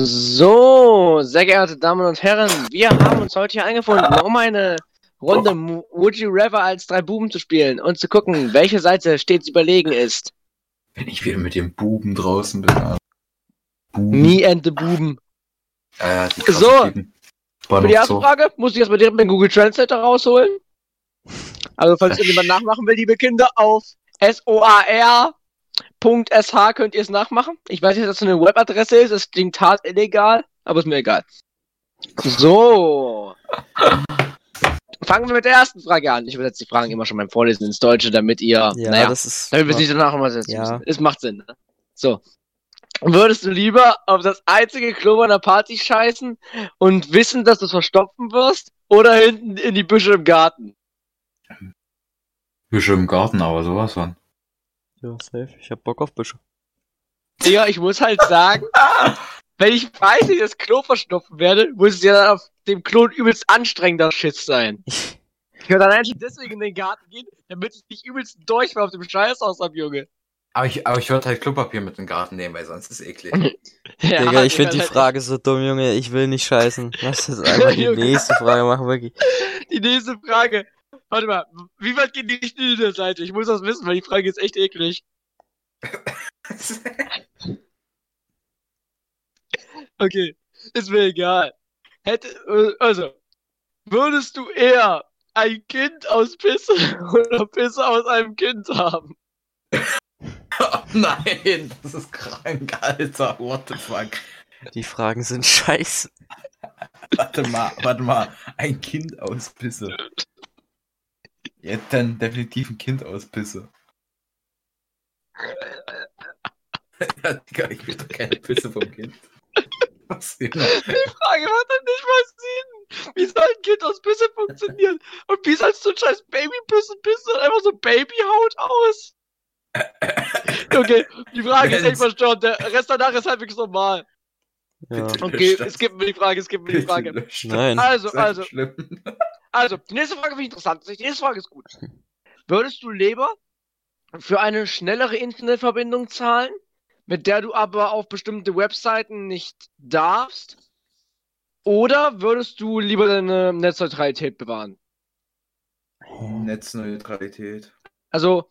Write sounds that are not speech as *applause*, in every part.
So, sehr geehrte Damen und Herren, wir haben uns heute hier eingefunden, um eine Runde Would You Rather als drei Buben zu spielen und zu gucken, welche Seite stets überlegen ist. Wenn ich wieder mit dem Buben draußen bin. Alter. Buben. Nie Ente Buben. Ja, ja, die So. Für die erste so. Frage muss ich erstmal direkt meinen Google Translator rausholen. Also, falls irgendjemand nachmachen will, liebe Kinder, auf soar.sh könnt ihr es nachmachen. Ich weiß nicht, dass das eine Webadresse ist, es klingt hart illegal, aber ist mir egal. So. Fangen wir mit der ersten Frage an. Ich übersetze die Fragen immer schon beim Vorlesen ins Deutsche, damit ihr, Ja, naja, das ist. damit wir es nicht danach immer setzen Ja. müssen. Es macht Sinn, ne? So. Würdest du lieber auf das einzige Klo bei einer Party scheißen und wissen, dass du es verstopfen wirst? Oder hinten in die Büsche im Garten? Büsche im Garten, aber sowas von. Ja, safe. Ich hab Bock auf Büsche. Ja, ich muss halt sagen, *laughs* wenn ich weiß, dass ich das Klo verstopfen werde, muss es ja dann auf dem Klo ein übelst anstrengender Schiss sein. *laughs* Ich würde dann eigentlich deswegen in den Garten gehen, damit ich nicht übelst Durchfall auf dem Scheißhaus hab, Junge. Aber ich, aber ich würde halt Klopapier mit in den Garten nehmen, weil sonst ist es eklig. *laughs* Ja, Digga, ich finde die halt- Frage so dumm, Junge. Ich will nicht scheißen. Lass jetzt einfach die nächste Frage machen, wirklich. Die nächste Frage. Warte mal, wie weit geht die Schnittseite? Ich muss das wissen, weil die Frage ist echt eklig. *laughs* Okay, ist mir egal. Hätte, also, würdest du eher ein Kind aus Pisse *laughs* oder Pisse aus einem Kind haben? oh *laughs* nein, das ist krank, Alter. What the fuck? Die Fragen sind scheiße. Warte mal, warte mal. Ein Kind aus Pisse. Jetzt dann definitiv ein Kind aus Pisse. *laughs* ja, Digga, ich will doch keine Pisse vom Kind. *laughs* Was denn? Die Frage macht dann nicht mal Sinn. Wie soll ein Kind aus Pisse funktionieren? Und wie sollst du ein scheiß Babypisse Pisse und einfach so Babyhaut aus? *laughs* Okay, die Frage ist echt verstört. Der Rest danach ist halbwegs normal. Ja. Okay, es gibt mir die Frage, es gibt mir die Frage. Nein. Also, also, Schlimm. Also, die nächste Frage finde ich interessant. Die nächste Frage ist gut. Würdest du lieber für eine schnellere Internetverbindung zahlen, mit der du aber auf bestimmte Webseiten nicht darfst? Oder würdest du lieber deine Netzneutralität bewahren? Netzneutralität. Also,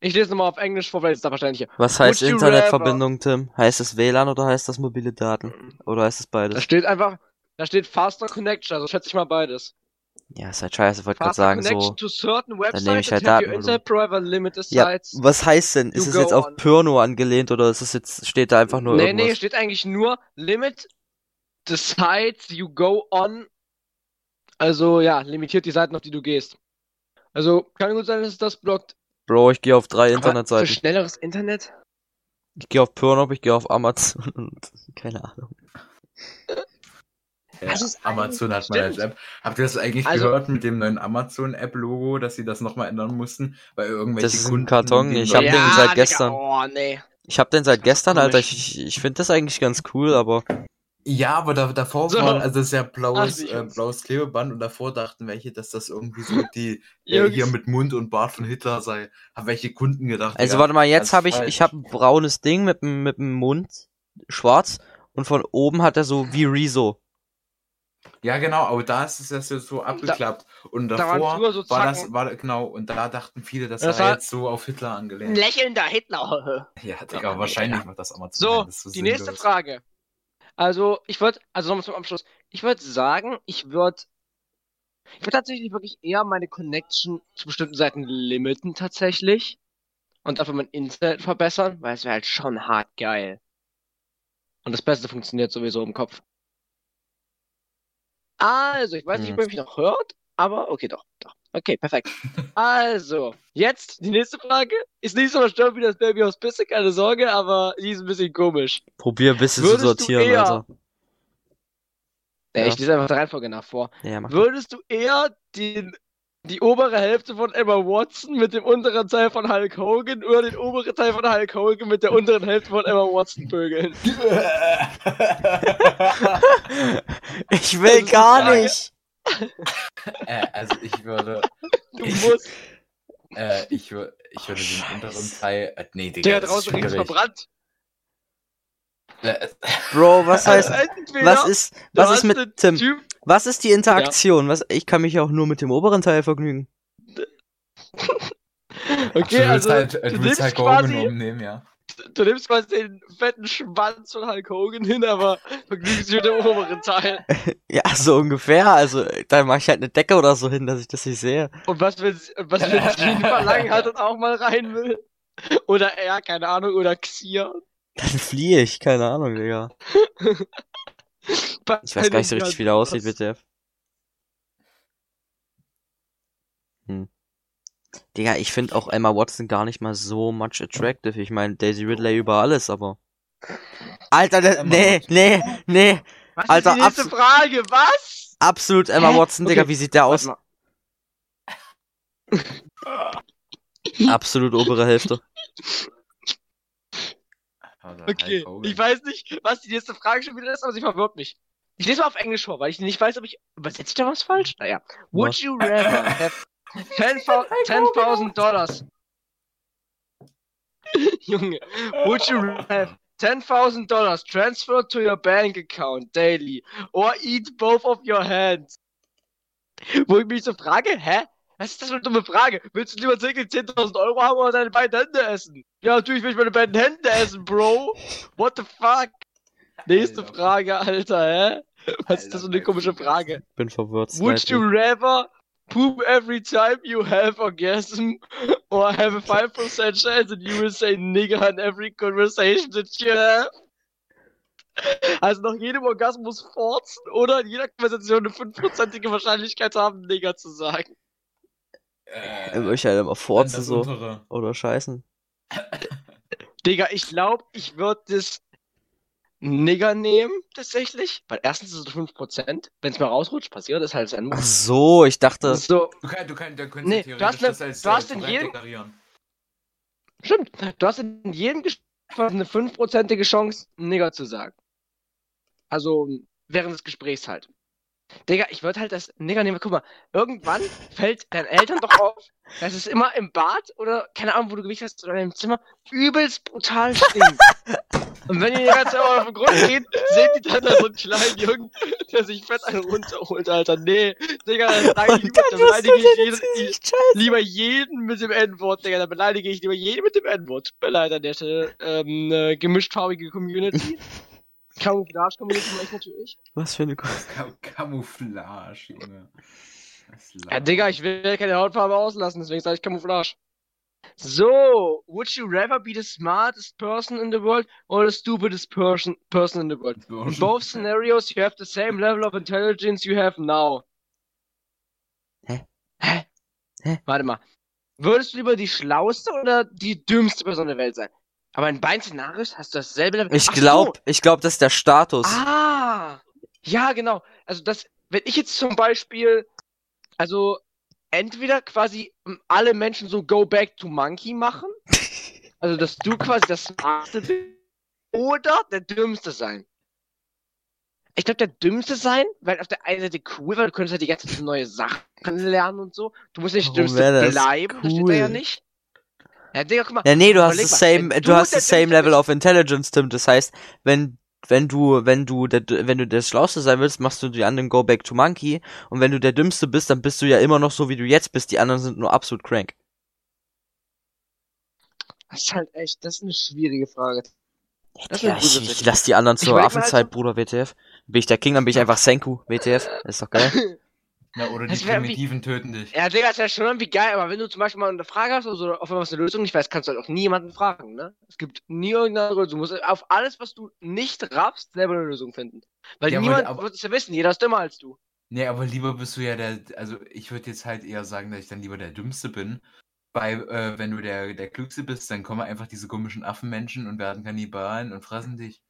ich lese nochmal auf Englisch vor, weil es da wahrscheinlich. Was heißt Would Internetverbindung, Tim? Heißt es WLAN oder heißt das mobile Daten? Oder heißt es Da beides? steht einfach, da steht Faster Connection, also schätze ich mal beides. Ja, ist halt scheiße. Ich wollte gerade sagen, so. to certain nehme websites ich halt your Datenvolumen. internet provider limited Ja, was heißt denn? Ist es jetzt auf on. Porno angelehnt oder ist es jetzt, steht da einfach nur Nee, nee, irgendwas? steht eigentlich nur Limit the sites you go on. Also ja, limitiert die Seiten, auf die du gehst. Also kann gut sein, dass es das blockt. Bro, ich gehe auf drei Aber Internetseiten. Für schnelleres Internet? Ich gehe auf Pornhub, ich gehe auf Amazon *laughs* und keine Ahnung. *laughs* Ja, ist Amazon hat mal als. App. Habt ihr das eigentlich Also- gehört mit dem neuen Amazon-App-Logo, dass sie das nochmal ändern mussten? Weil irgendwelche Das ist ein Kunden Karton, den ich hab neuen- den seit Digga, gestern. Oh, nee. Ich hab den seit gestern, Alter. Ich, ich finde das eigentlich ganz cool, aber Ja, aber da, davor So. waren, also das ist ja blaues, Ach, äh, blaues Klebeband und davor dachten welche, dass das irgendwie so die äh, hier mit Mund und Bart von Hitler sei. Haben welche Kunden gedacht. Also ja, warte mal, jetzt habe ich, falsch. ich habe ein braunes Ding mit dem mit dem Mund schwarz und von oben hat er so wie Rezo. Ja, genau, aber da ist es ja so- so abgeklappt. und da davor früher so war das, war genau, und da dachten viele, das, Das sei war- jetzt so auf Hitler Ein angelehnt. lächelnder Hitler. *laughs* Ja, Digga, wahrscheinlich macht das Amazon. So, das ist die nächste sinnlos. Frage. Also, ich würde, also nochmal zum Abschluss. Ich würde sagen, ich würde, ich würde tatsächlich wirklich eher meine Connection zu bestimmten Seiten limiten, tatsächlich. Und dafür mein Internet verbessern, weil es wäre halt schon hart geil. Und das Beste funktioniert sowieso im Kopf. Also, ich weiß nicht, ob ihr mich noch hört, aber okay, doch, doch. Okay, perfekt. *laughs* Also, jetzt die nächste Frage. Ist nicht so verstört wie das Baby aus Pisse, keine Sorge, aber die ist ein bisschen komisch. Probier ein bisschen Würdest zu sortieren, eher- Alter. Ja, Ja. ich lese einfach der Reihenfolge nach vor. Ja. Würdest du eher den, die obere Hälfte von Emma Watson mit dem unteren Teil von Hulk Hogan oder den oberen Teil von Hulk Hogan mit der unteren Hälfte von Emma Watson vögeln? *laughs* Ich will gar nicht. äh, also ich würde, Du Ich- musst. äh, ich würde, ich würde den unteren Teil, äh, nee, Digga, Der ist draußen schwierig. verbrannt. Äh, Bro, was *laughs* heißt, was ist, was ist mit Tim? Typ, Was ist die Interaktion? Was, ich kann mich auch nur mit dem oberen Teil vergnügen. *laughs* okay, du willst also halt, du, nimmst halt Hogan quasi, umnehmen, ja. du nimmst quasi den fetten Schwanz von Hulk Hogan hin, aber vergnügst dich mit dem oberen Teil. *laughs* Ja, so ungefähr. Also, da mache ich halt eine Decke oder so hin, dass ich das nicht sehe. Und was wenn was wenn sie ihn verlangen hat und auch mal rein will? Oder er, keine Ahnung, oder Xia. Dann fliehe ich, keine Ahnung, Digga. *laughs* Ich weiß gar nicht so richtig, wie der aussieht, WTF. Hm. Digga, ich finde auch Emma Watson gar nicht mal so much attractive. Ich meine, Daisy Ridley über alles, aber. Alter, Emma nee, nee, nee. Was Alter, ist die nächste Frage? Was? Absolut Emma? Watson, Digga, Okay, wie sieht der aus? Absolut obere Hälfte. *laughs* Also, Okay, ich weiß nicht, was die nächste Frage schon wieder ist, aber sie verwirrt mich. Ich lese mal auf Englisch vor, weil ich nicht weiß, ob ich. Übersetze ich da was falsch? Naja. Would Was? you rather have 10.000 10.000 *laughs* Dollars? *laughs* Junge. Would you rather have 10.000 Dollars transferred to your bank account daily or eat both of your hands? Wo ich mich so frage, hä? Was ist das für eine dumme Frage? Willst du lieber täglich 10.000 Euro haben oder deine beiden Hände essen? Ja, natürlich will ich meine beiden Hände essen, Bro. What the fuck? Nächste Alter. Frage, Alter, hä? Was ist das für eine Alter, komische Alter. Frage? Bin verwirrt. Would you rather poop every time you have orgasm or have a 5% chance that you will say nigger in every conversation that you have? Also nach jedem Orgasmus forzen oder in jeder Konversation eine 5%ige Wahrscheinlichkeit haben, Nigger zu sagen. Äh, würde ich halt immer forzen so. untere. Oder scheißen. *laughs* Digga, ich glaube, ich würde das Nigger nehmen, tatsächlich. Weil erstens ist es 5%. Wenn es mal rausrutscht, passiert das halt sein Ach so, ich dachte. So, Du, kann, du, kann, du könntest Nee, du hast theoretisch ne- das als du hast äh, in korrekt jedem- deklarieren. Stimmt. Du hast in jedem Gespräch eine fünfprozentige Chance, Nigger zu sagen. Also während des Gesprächs halt. Digga, ich würde halt das Nigger nehmen. Guck mal, irgendwann fällt deinen Eltern doch auf, dass es immer im Bad oder keine Ahnung, wo du Gewicht hast oder im Zimmer übelst brutal stinkt. *laughs* Und wenn die die ganze Zeit auf den Grund gehen, sehen die dann da so einen kleinen Jungen, der sich fett einen runterholt, Alter. Nee, Digga, dann sag ich lieber, dann beleidige ich jeden, scheiße. lieber jeden mit dem N-Wort, Digga. Da beleidige ich lieber jeden mit dem N-Wort. Tut mir leid an der Stelle. Ähm, äh, gemischtfarbige Community. *laughs* Camouflage-Community meine ich natürlich. Was für eine. *laughs* Camouflage, Junge. Ja, Digga, ich will keine Hautfarbe auslassen, deswegen sage ich Camouflage. So, would you rather be the smartest person in the world or the stupidest person person in the world? In both scenarios, you have the same level of intelligence you have now. Hä? Hä? Hä? Warte mal. Würdest du lieber die schlauste oder die dümmste Person der Welt sein? Aber in beiden Szenarios hast du dasselbe. Ich Ach so. ich glaub, das ist der Status. Ah, ja, genau. Also das, wenn ich jetzt zum Beispiel, also entweder quasi alle Menschen so Go Back to Monkey machen, *laughs* also dass du quasi das Smarteste bist, oder der Dümmste sein. Ich glaube, der Dümmste sein, weil auf der einen Seite cool, weil du könntest halt die ganze Zeit neue Sachen lernen und so. Du musst nicht Warum Dümmste bleiben, das steht da ja cool? nicht. Ja, Digga, guck mal. Ja, nee, du hast das same, du du hast das same Level of Intelligence, Tim. Das heißt, wenn, wenn du, wenn du der, wenn du der Schlauste sein willst, machst du die anderen Go Back to Monkey. Und wenn du der Dümmste bist, dann bist du ja immer noch so, wie du jetzt bist. Die anderen sind nur absolut crank. Das ist halt echt, das ist eine schwierige Frage. Das Ja, ich, ich lass die anderen zur halt Affenzeit, so- Bruder, WTF. Bin ich der King, dann bin ich einfach Senku, WTF. Ist doch geil. *laughs* Ja, oder die Das wie- Primitiven töten dich. Ja, Digga, ist ja schon irgendwie geil, aber wenn du zum Beispiel mal eine Frage hast oder so, auf was eine Lösung nicht weißt, kannst du halt auch niemanden fragen, ne? Es gibt nie irgendeine Lösung. Du musst auf alles, was du nicht raffst, selber eine Lösung finden. Weil Ja, niemand aber- wird es ja wissen, jeder ist dümmer als du. Nee, aber lieber bist du ja der, also ich würde jetzt halt eher sagen, dass ich dann lieber der Dümmste bin. Weil, äh, wenn du der, der Klügste bist, dann kommen einfach diese komischen Affenmenschen und werden Kannibalen und fressen dich.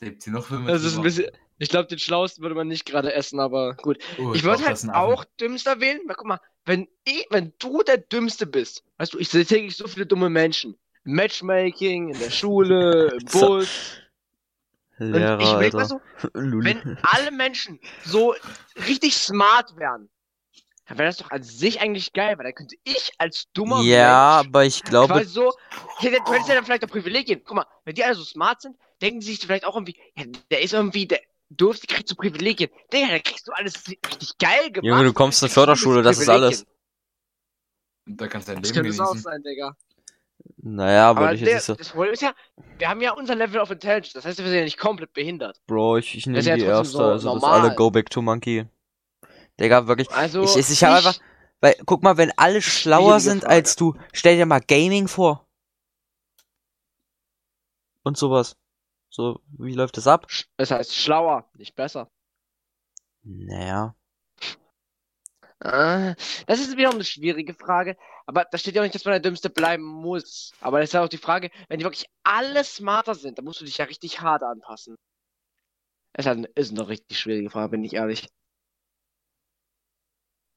Da gibt's hier noch Filme Das ist ein bisschen. Ich glaube, den Schlausten würde man nicht gerade essen, aber gut. Oh, Ich glaub, würde halt auch Dümmster wählen, weil guck mal, wenn ich, wenn du der Dümmste bist, weißt du, ich sehe täglich so viele dumme Menschen. Im Matchmaking, in der Schule, im *laughs* Bus. Und Lehrer, ich überleg mal so, *laughs* wenn alle Menschen so richtig smart wären, dann wäre das doch an sich eigentlich geil, weil dann könnte ich als dummer Ja, Mensch aber ich glaube, quasi so, ich hätte, du hättest ja dann vielleicht auch Privilegien. Guck mal, wenn die alle so smart sind, denken sie sich vielleicht auch irgendwie, ja, der ist irgendwie, der durfte, kriegt so Privilegien. Digga, da kriegst du alles richtig geil gemacht. Junge, du kommst in Kriegst du Förderschule, das ist alles. Da kannst du dein Das Leben könnte es auch genießen. sein, Digga. Naja, Aber ich der, jetzt so. das Problem ist ja, wir haben ja unser Level of Intelligence. Das heißt, wir sind ja nicht komplett behindert. Bro, ich, ich nehme ja die erste, so also das normal. alle Go Back to Monkey. Digga, wirklich. Also, Ich, ich, ich habe einfach, weil, guck mal, wenn alle schlauer sind Frage. als du, stell dir mal Gaming vor. Und sowas. So, wie läuft das ab? Das heißt, schlauer, nicht besser. Naja. Ah, Das ist wiederum eine schwierige Frage. Aber da steht ja auch nicht, dass man der Dümmste bleiben muss. Aber das ist ja auch die Frage, wenn die wirklich alle smarter sind, dann musst du dich ja richtig hart anpassen. Es ist ist eine richtig schwierige Frage, bin ich ehrlich.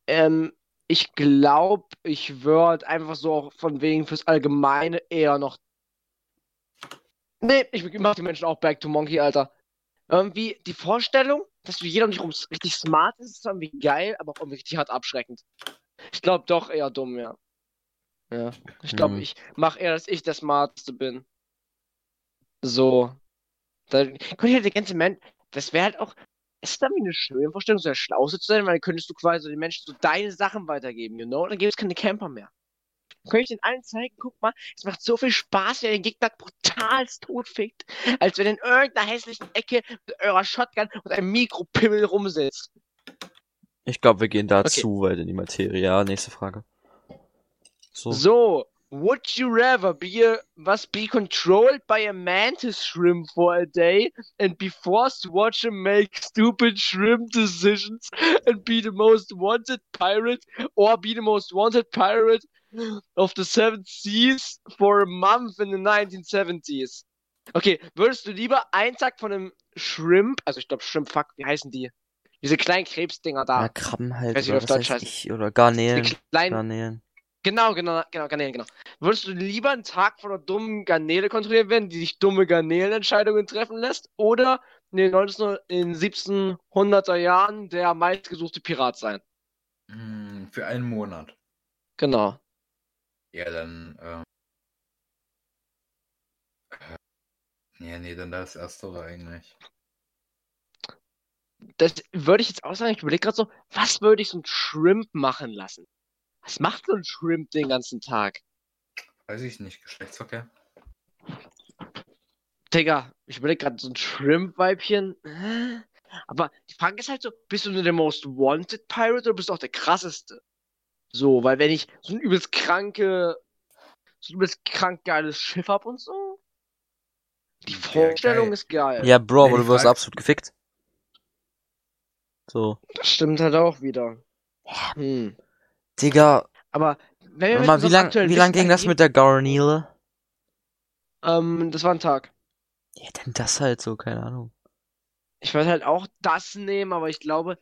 Ähm, ich glaube, ich würde einfach so auch von wegen fürs Allgemeine eher noch. Nee, ich mach die Menschen auch back to Monkey, Alter. Irgendwie die Vorstellung, dass du jeder um rum richtig smart ist, ist irgendwie geil, aber auch irgendwie richtig hart abschreckend. Ich glaube doch eher dumm, ja. Ja. Ich glaube, Hm. ich mach eher, dass ich der Smarteste bin. So. Da könnte ich halt der ganze Mensch. Das wäre halt auch. Es ist dann wie eine schöne Vorstellung, so der Schlauste zu sein, weil dann könntest du quasi den Menschen so deine Sachen weitergeben, you know? Und dann gibt es keine Camper mehr. Könnte ich den allen zeigen, guck mal, es macht so viel Spaß, wenn ihr den Gegner brutalst totfickt, als wenn in irgendeiner hässlichen Ecke mit eurer Shotgun und einem Mikropimmel rumsitzt. Ich glaube, wir gehen da Okay. zu weit in die Materie. Ja, nächste Frage. So. So, would you rather be a, was be controlled by a mantis shrimp for a day and be forced to watch him make stupid shrimp decisions and be the most wanted pirate or be the most wanted pirate of the seven seas for a month in the 1970s? Okay, würdest du lieber einen Tag von einem Shrimp, also ich glaube Shrimp, fuck, wie heißen die? Diese kleinen Krebsdinger da. Ja, Krabben halt, Weiß ich, oder auf was Deutsch heißt ich, oder Garnelen. Kleinen Garnelen. Genau, genau, genau, Garnelen, genau. Würdest du lieber einen Tag von einer dummen Garnele kontrolliert werden, die sich dumme Garnelenentscheidungen treffen lässt, oder in den 19, in den 1700er Jahren der meistgesuchte Pirat sein? Hm, für einen Monat. Genau. Ja, dann, ähm. äh, Ja, nee, dann das Erstere eigentlich. Das würde ich jetzt auch sagen, ich überlege gerade so, was würde ich so ein Shrimp machen lassen? Was macht so ein Shrimp den ganzen Tag? Weiß ich nicht, Geschlechtsverkehr? Digga, ich überlege gerade so ein Shrimp-Weibchen. Aber die Frage ist halt so, bist du nur der Most Wanted Pirate oder bist du auch der krasseste? So, weil wenn ich so ein übelst kranke, so ein übelst krank geiles Schiff hab und so, die Ja, Vorstellung geil. ist geil. Ja, Bro, Ja, aber du wirst absolut gefickt. So. Das stimmt halt auch wieder. Hm. Digga, Aber wenn mal, wie unserem lang, aktuellen wie lang ging das mit der Garnele? Ähm, das war ein Tag. Ja, denn das halt so, keine Ahnung. Ich würde halt auch das nehmen, aber ich glaube,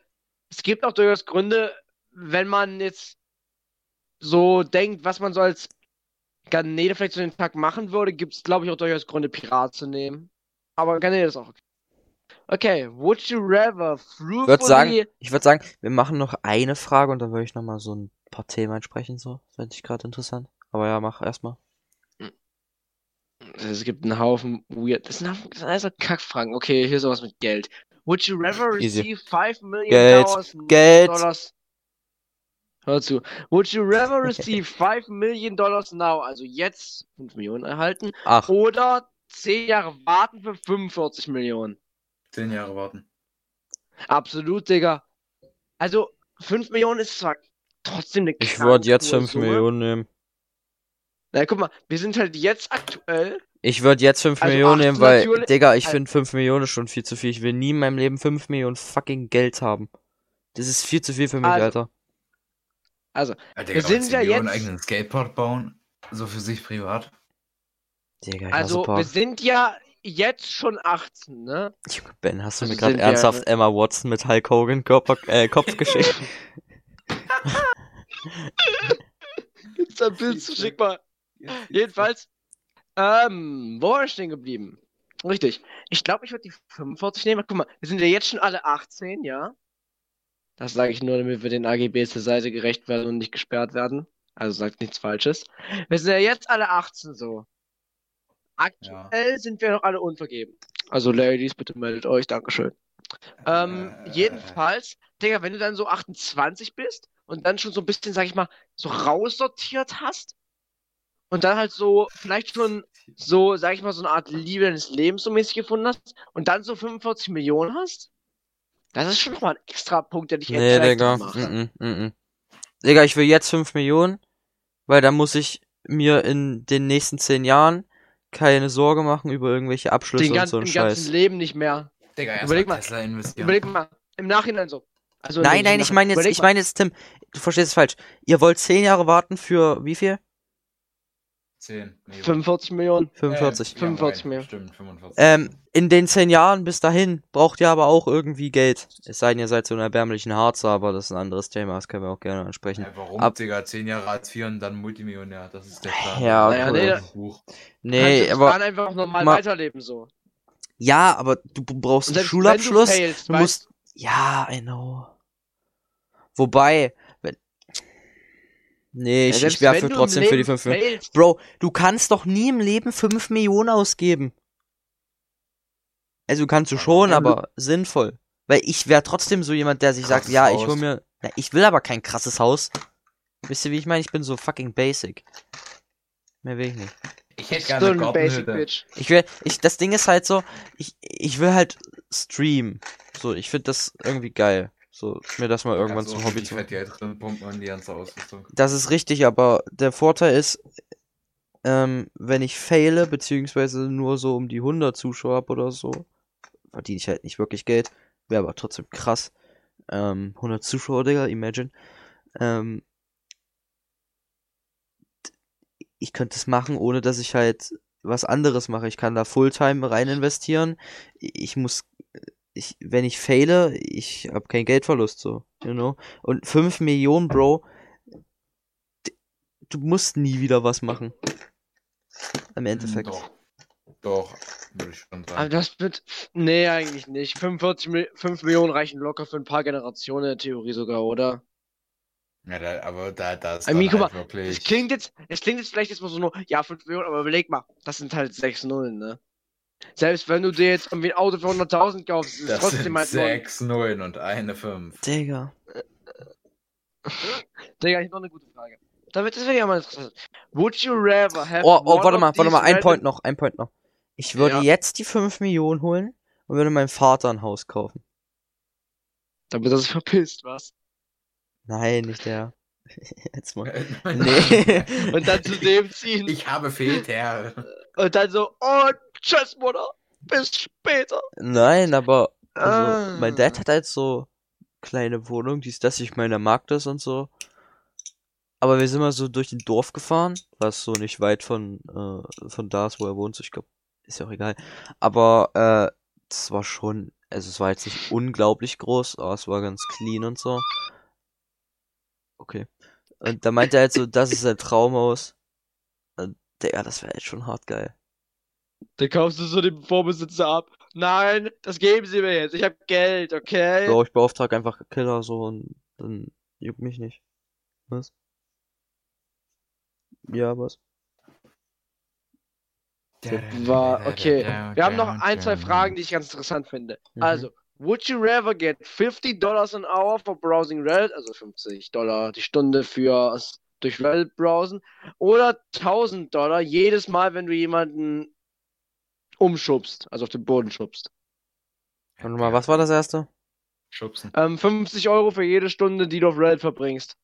es gibt auch durchaus Gründe, wenn man jetzt so denkt, was man so als Garnele vielleicht so den Tag machen würde, gibt es, glaube ich, auch durchaus Gründe, Pirat zu nehmen. Aber Garnele ist auch okay. Okay, would you rather Ich würde sagen, fruitfully... ich würde sagen, wir machen noch eine Frage und dann würde ich noch mal so ein paar Themen ansprechen, so. Fände ich gerade interessant. Aber ja, mach erstmal. Es gibt einen Haufen weird... Das sind, Haufen- das sind also Kackfragen. Okay, hier sowas mit Geld. Would you rather Easy. receive 5 million Geld, dollars, Geld. dollars... Hör zu. Would you rather *laughs* receive 5 million dollars now, also jetzt 5 Millionen erhalten, Ach, oder 10 Jahre warten für 45 Millionen? Zehn Jahre warten. Absolut, Digga. Also, 5 Millionen ist zwar trotzdem eine ich würde jetzt hohe 5 Summe. Millionen nehmen. Na, guck mal, wir sind halt jetzt aktuell. Ich würde jetzt 5 Also Millionen nehmen, weil, Digga, ich Also- finde 5 Millionen schon viel zu viel. Ich will nie in meinem Leben 5 Millionen fucking Geld haben. Das ist viel zu viel für mich, Also, Alter. Also, Ja, Digga, Wir sind 10 ja Millionen jetzt- eigenen Skateboard bauen, so für sich privat. Digga, ich also wir sind ja jetzt schon 18, ne? Ben, hast du also mir gerade ernsthaft Emma Watson mit Hulk Hogan Körper, äh, Kopf *laughs* geschickt? Gibt's ein Bild zu schick mal. Jedenfalls, ähm, wo war ich stehen geblieben? Richtig. Ich glaube, ich würde die 45 nehmen. Guck mal, wir sind ja jetzt schon alle 18, ja? Das sage ich nur, damit wir den AGBs der Seite gerecht werden und nicht gesperrt werden. Also sagt nichts Falsches. Wir sind ja jetzt alle 18 so. Aktuell sind wir noch alle unvergeben. Also Ladies, bitte meldet euch, Dankeschön. Ähm, Äh. jedenfalls, Digga, wenn du dann so 28 bist und dann schon so ein bisschen, sag ich mal, so raussortiert hast und dann halt so vielleicht schon so, sag ich mal, so eine Art Liebe deines Lebens so mäßig gefunden hast und dann so 45 Millionen hast, das ist schon nochmal ein extra Punkt, der dich Nee, Digga. macht. Mm -mm, mm -mm. Digga, ich will jetzt 5 Millionen, weil dann muss ich mir in den nächsten 10 Jahren keine Sorge machen über irgendwelche Abschlüsse Den und so einen im ganzen Scheiß. Leben nicht mehr. Digga, Überleg mal. Tesla investieren. Überleg mal, im Nachhinein so. Also Nein, nein, ich meine jetzt, Überleg ich meine jetzt, Tim, du verstehst es falsch. Ihr wollt 10 Jahre warten für wie viel? 10. Nee, 45 Millionen. 45. Äh, 45 ja, mehr. moin, Stimmt, 45. Ähm, in den 10 Jahren bis dahin braucht ihr aber auch irgendwie Geld. Es sei denn, ihr seid so ein erbärmlichen Harzer, aber das ist ein anderes Thema, das können wir auch gerne ansprechen. Ja, warum, ab- Digga? 10 Jahre Hartz IV und dann Multimillionär. Das ist der Plan. Ja, Naja, cool. nee, Buch. Nee, aber, dann einfach normal mal- weiterleben so. ja, aber du brauchst einen Schulabschluss. du failst, du musst, ja, I know. Wobei, wenn, nee, Ja, ich, wäre für im trotzdem für die Leben 5 Millionen. Bro, du kannst doch nie im Leben 5 Millionen ausgeben. Also kannst du schon, aber sinnvoll. Weil ich wäre trotzdem so jemand, der sich sagt, Krasses ja, ich hol mir, na, ich will aber kein krasses Haus. Wisst ihr, wie ich meine? Ich bin so fucking basic. Mehr will ich nicht. Ich hätte so gerne eine ein Basic. Bitch. Ich will, ich, das Ding ist halt so, ich, ich will halt streamen. So, ich finde das irgendwie geil. So, mir das mal irgendwann zum Hobby zu ganze Ausrüstung. Das ist richtig, aber der Vorteil ist, ähm, wenn ich faile, beziehungsweise nur so um die 100 Zuschauer hab oder so, verdiene ich halt nicht wirklich Geld. Wäre aber trotzdem krass. Ähm, 100 Zuschauer, Digga, imagine. Ähm, ich könnte es machen, ohne dass ich halt was anderes mache. Ich kann da Fulltime rein investieren. Ich muss, ich, wenn ich faile, ich habe keinen Geldverlust, so, you know. Und 5 Millionen, Bro, du musst nie wieder was machen. Im Endeffekt. Doch. Doch, würde ich schon Aber sagen. das wird. Nee, eigentlich nicht. 45 Mil 5 Millionen reichen locker für ein paar Generationen in der Theorie sogar, oder? Ja, da, aber da, da ist I mean, dann guck halt Es wirklich. klingt jetzt, es klingt jetzt vielleicht jetzt mal so nur, ja, 5 Millionen, aber überleg mal, das sind halt 6 Nullen, ne? Selbst wenn du dir jetzt irgendwie ein Auto für 100.000 kaufst, ist es Das trotzdem sind halt nur. 6 Nullen und eine 5. Digga. *laughs* Digga, ich hab noch eine gute Frage. Damit das wäre ja mal interessant. Would you rather have Oh, oh, warte mal, warte mal, ein Point noch, ein Point noch. Ich würde Ja. jetzt die 5 Millionen holen und würde meinem Vater ein Haus kaufen. Damit er sich verpisst, was? Nein, nicht der. *laughs* Jetzt mal. nee. Nee. *laughs* Und dann zu dem ziehen Ich habe Väter. und dann so, oh, tschüss, Mutter, bis später. Nein, aber also, mein Ah. Dad hat halt so kleine Wohnung, dies, das, ich meine, er mag das und so. Aber wir sind mal so durch ein Dorf gefahren, was so nicht weit von, äh, von da ist, wo er wohnt. Ich glaube, ist ja auch egal. Aber äh, das war schon, also es war jetzt nicht unglaublich groß, aber es war ganz clean und so. Okay. Und da meinte er halt so, das ist sein Traumhaus. Und Digga, das wäre halt schon hart geil. Dann kaufst du so den Vorbesitzer ab. Nein, das geben sie mir jetzt. Ich hab Geld, okay? Ja, ich beauftrage einfach Killer so und dann juckt mich nicht. Was? Ja, was? War, okay. Wir haben noch ein, zwei Fragen, die ich ganz interessant finde. Mhm. Also, would you rather get 50 Dollars an hour for browsing Reddit, also 50 Dollar die Stunde für durch Reddit browsen, oder 1000 Dollar jedes Mal, wenn du jemanden umschubst, also auf den Boden schubst? Warte mal, was war das erste? Schubsen. Ähm, 50 Euro für jede Stunde, die du auf Reddit verbringst.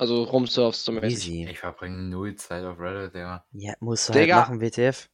Also rumsurfst zum Beispiel. Easy. Ich verbringe null Zeit auf Reddit, Digga. Ja, musst du halt Digga. machen, WTF.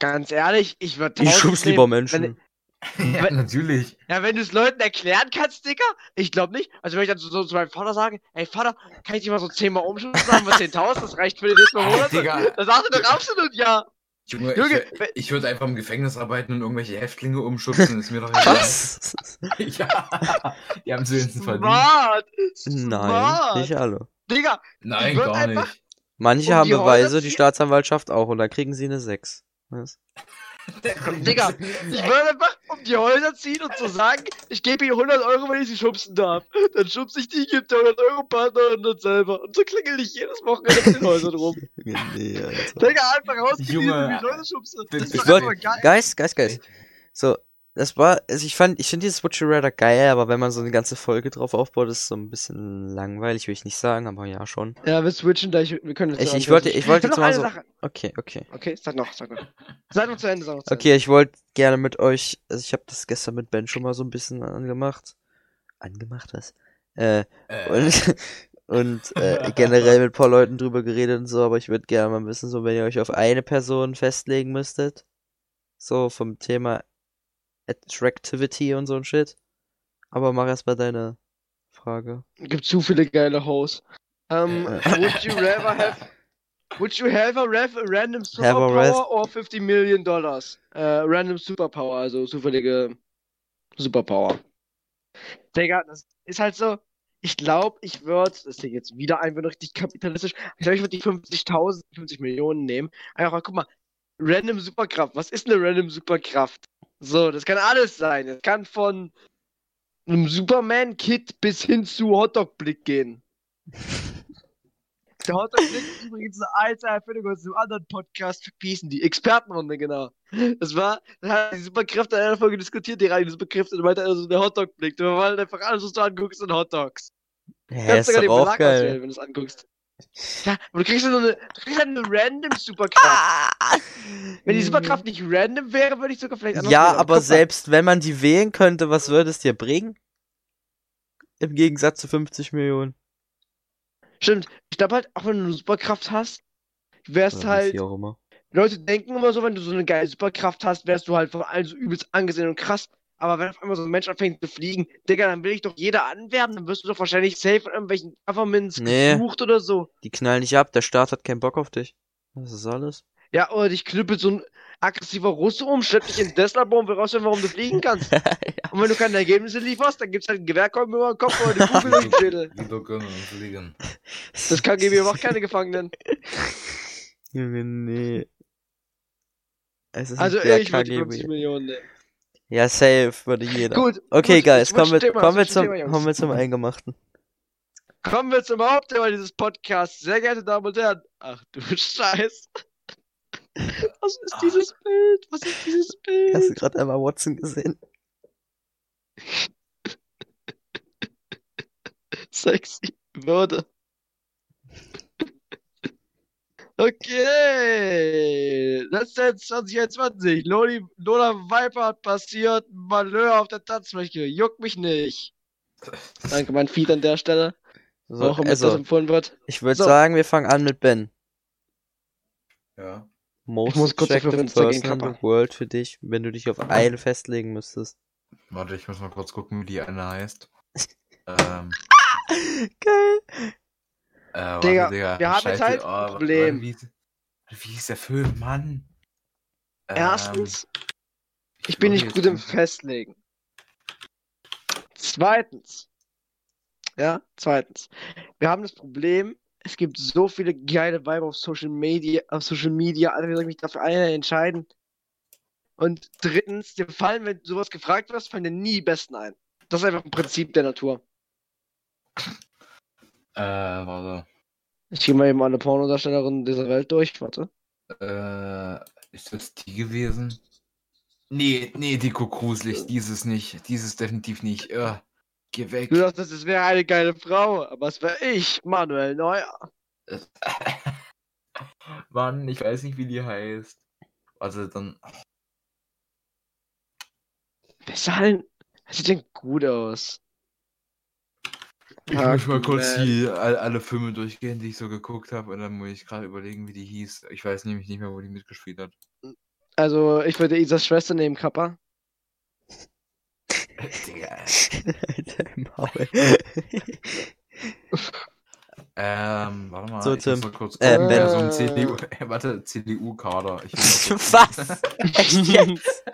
Ganz ehrlich, ich würde Ich schub's lieber Menschen. *laughs* ja, Wenn- natürlich. Ja, wenn du es Leuten erklären kannst, Dicker, ich glaube nicht. Also wenn ich dann so, so zu meinem Vater sage, ey Vater, kann ich dich mal so 10 Mal umschubsen, haben wir 10.000, das reicht für den nächsten Monat. Digga. Da sagt er doch absolut ja. Junge, Junge, ich, ich würde einfach im Gefängnis arbeiten und irgendwelche Häftlinge umschubsen, ist mir doch egal. Was? *laughs* ja, die haben sie wenigstens verdient. Smart. Nein, nicht alle. Digga, Nein, gar nicht. Manche Um haben die Häuser Beweise, die? Staatsanwaltschaft auch, und dann kriegen sie eine 6. Was? Digga, ich würde einfach um die Häuser ziehen und zu sagen, ich gebe ihnen 100 Euro, wenn ich sie schubsen darf. Dann schubse ich die, gebe der 100 Euro Partner und dann selber. Und so klingel ich jedes Wochenende auf den Häusern rum. *laughs* nee. Digga, einfach rausgehen, Junge, wie ich Leute schubse. Das ist. Guys, guys, guys. So, das war, also ich fand, ich finde dieses Would You Rather geil, aber wenn man so eine ganze Folge drauf aufbaut, ist es so ein bisschen langweilig, will ich nicht sagen, aber ja schon. Ja, wir switchen gleich, wir können jetzt Ich- ich wollte- ich wollte jetzt noch mal eine so- Sache. Okay, okay. Okay, sag noch, sag noch. Sag noch zu Ende, sag noch zu Okay, ich wollte gerne mit euch, also ich habe das gestern mit Ben schon mal so ein bisschen angemacht. Angemacht was? Äh, Äh, und, *laughs* und äh, generell mit ein paar Leuten drüber geredet und so, aber ich würde gerne mal wissen, so wenn ihr euch auf eine Person festlegen müsstet, so vom Thema Attractivity und so ein Shit. Aber mach erst mal deine Frage. Gibt zu viele geile Hoes. Um, Äh. would you rather have Would you have a, ref, a random superpower or 50 million dollars? Äh, random superpower, also zufällige Superpower. Digga, das ist halt so. Ich glaube, ich würde, das ist jetzt wieder einfach noch richtig kapitalistisch, ich glaube, ich würde die 50.000, 50 Millionen nehmen. Einfach mal, guck mal, random Superkraft. Was ist eine random Superkraft? So, das kann alles sein. Es kann von einem Superman-Kit bis hin zu Hotdog-Blick gehen. *laughs* Der Hotdog-Blick ist übrigens eine alte Erfindung aus einem anderen Podcast verpießen, die Expertenrunde, genau. Das war, da hat die Superkräfte in einer Folge diskutiert, die reinen Superkräfte, und meinte also der Hotdog-Blick. Da war einfach alles, was du anguckst, sind Hotdogs. Du Hä, kannst ist sogar den doch auch Belag geil. auswählen, wenn du es anguckst. Ja, aber du kriegst ja so eine, du kriegst halt eine random Superkraft. Wenn die Superkraft nicht random wäre, würde ich sogar vielleicht anders Ja, wählen. aber guck mal. selbst wenn man die wählen könnte, was würde es dir bringen? Im Gegensatz zu 50 Millionen. Stimmt. Ich glaube halt, auch wenn du eine Superkraft hast, wärst Oder halt. wie auch immer. Leute denken immer so, wenn du so eine geile Superkraft hast, wärst du halt von allen so übelst angesehen und krass. Aber wenn auf einmal so ein Mensch anfängt zu fliegen, Digga, dann will ich doch jeder anwerben, dann wirst du doch wahrscheinlich safe von irgendwelchen Governments Nee. gesucht oder so. Die knallen nicht ab, der Staat hat keinen Bock auf dich. Das ist alles. Ja, oder dich knüppelt so ein aggressiver Russe um, schleppt dich in den Tesla-Baum und will rausfinden, warum du fliegen kannst. *laughs* Und wenn du keine Ergebnisse lieferst, dann gibt's halt einen Gewehrkolben über den Kopf oder eine *laughs* Kugel im Schädel. *laughs* Gönnen und fliegen. Das KGB macht keine Gefangenen. Junge, nee. Es ist Also ich würde die 50 KGB. Millionen nehmen. Ja, safe würde jeder. Gut. Okay, gut, guys, kommen wir, Thema, kommen, wir zum, Thema, kommen wir zum Eingemachten. Kommen wir zum Hauptthema dieses Podcasts. Sehr geehrte Damen und Herren. Ach du *laughs* Scheiß. Was ist dieses Bild? Was ist dieses *laughs* Hast du Bild? gerade Emma Watson gesehen? *laughs* Sexy Würde. Okay. Das ist jetzt 2021. Loli, Lola Viper hat passiert. Malheur auf der Tanzfläche. Juckt mich nicht. Danke, mein Feed an der Stelle. So, auch immer das also, empfohlen wird. ich würde So. sagen, wir fangen an mit Ben. Ja. Most muss kurz person in the world für dich, wenn du dich auf eine festlegen müsstest. Warte, ich muss mal kurz gucken, wie die eine heißt. *laughs* ähm, Geil. Äh, warte, Digga, Digga. wir haben jetzt Scheiße, halt oh, ein Problem. Wie, wie hieß der Film, Mann? Ähm, Erstens, ich bin nicht jetzt gut im Festlegen. Zweitens, ja, zweitens, wir haben das Problem, es gibt so viele geile Weiber auf Social Media, auf Social Media, Alter, wie soll ich mich dafür einer entscheiden? Und drittens, dir fallen, wenn du sowas gefragt wirst, fallen dir nie die Besten ein. Das ist einfach ein Prinzip der Natur. Äh, warte. Ich gehe mal eben alle Pornodarstellerinnen dieser Welt durch, warte. Äh, ist das die gewesen? Nee, nee, die guckt gruselig. Dieses nicht. Dieses definitiv nicht. Äh, geh weg. Du dachtest, es wäre eine geile Frau, aber es wäre ich, Manuel Neuer. *laughs* Mann, ich weiß nicht, wie die heißt. Also dann. Besser. Es sieht denn gut aus. Ich muss mal kurz die, all, alle Filme durchgehen, die ich so geguckt habe, und dann muss ich gerade überlegen, wie die hieß. Ich weiß nämlich nicht mehr, wo die mitgespielt hat. Also, ich würde Isas Schwester nehmen, Kappa. Digga. *laughs* Alter, im Maul. Ähm, warte mal. So, ich muss Tim. mal kurz Äh, gucken. Ben. Ja, so ein CDU. *laughs* Warte, CDU-Kader. *laughs* Was? Echt jetzt?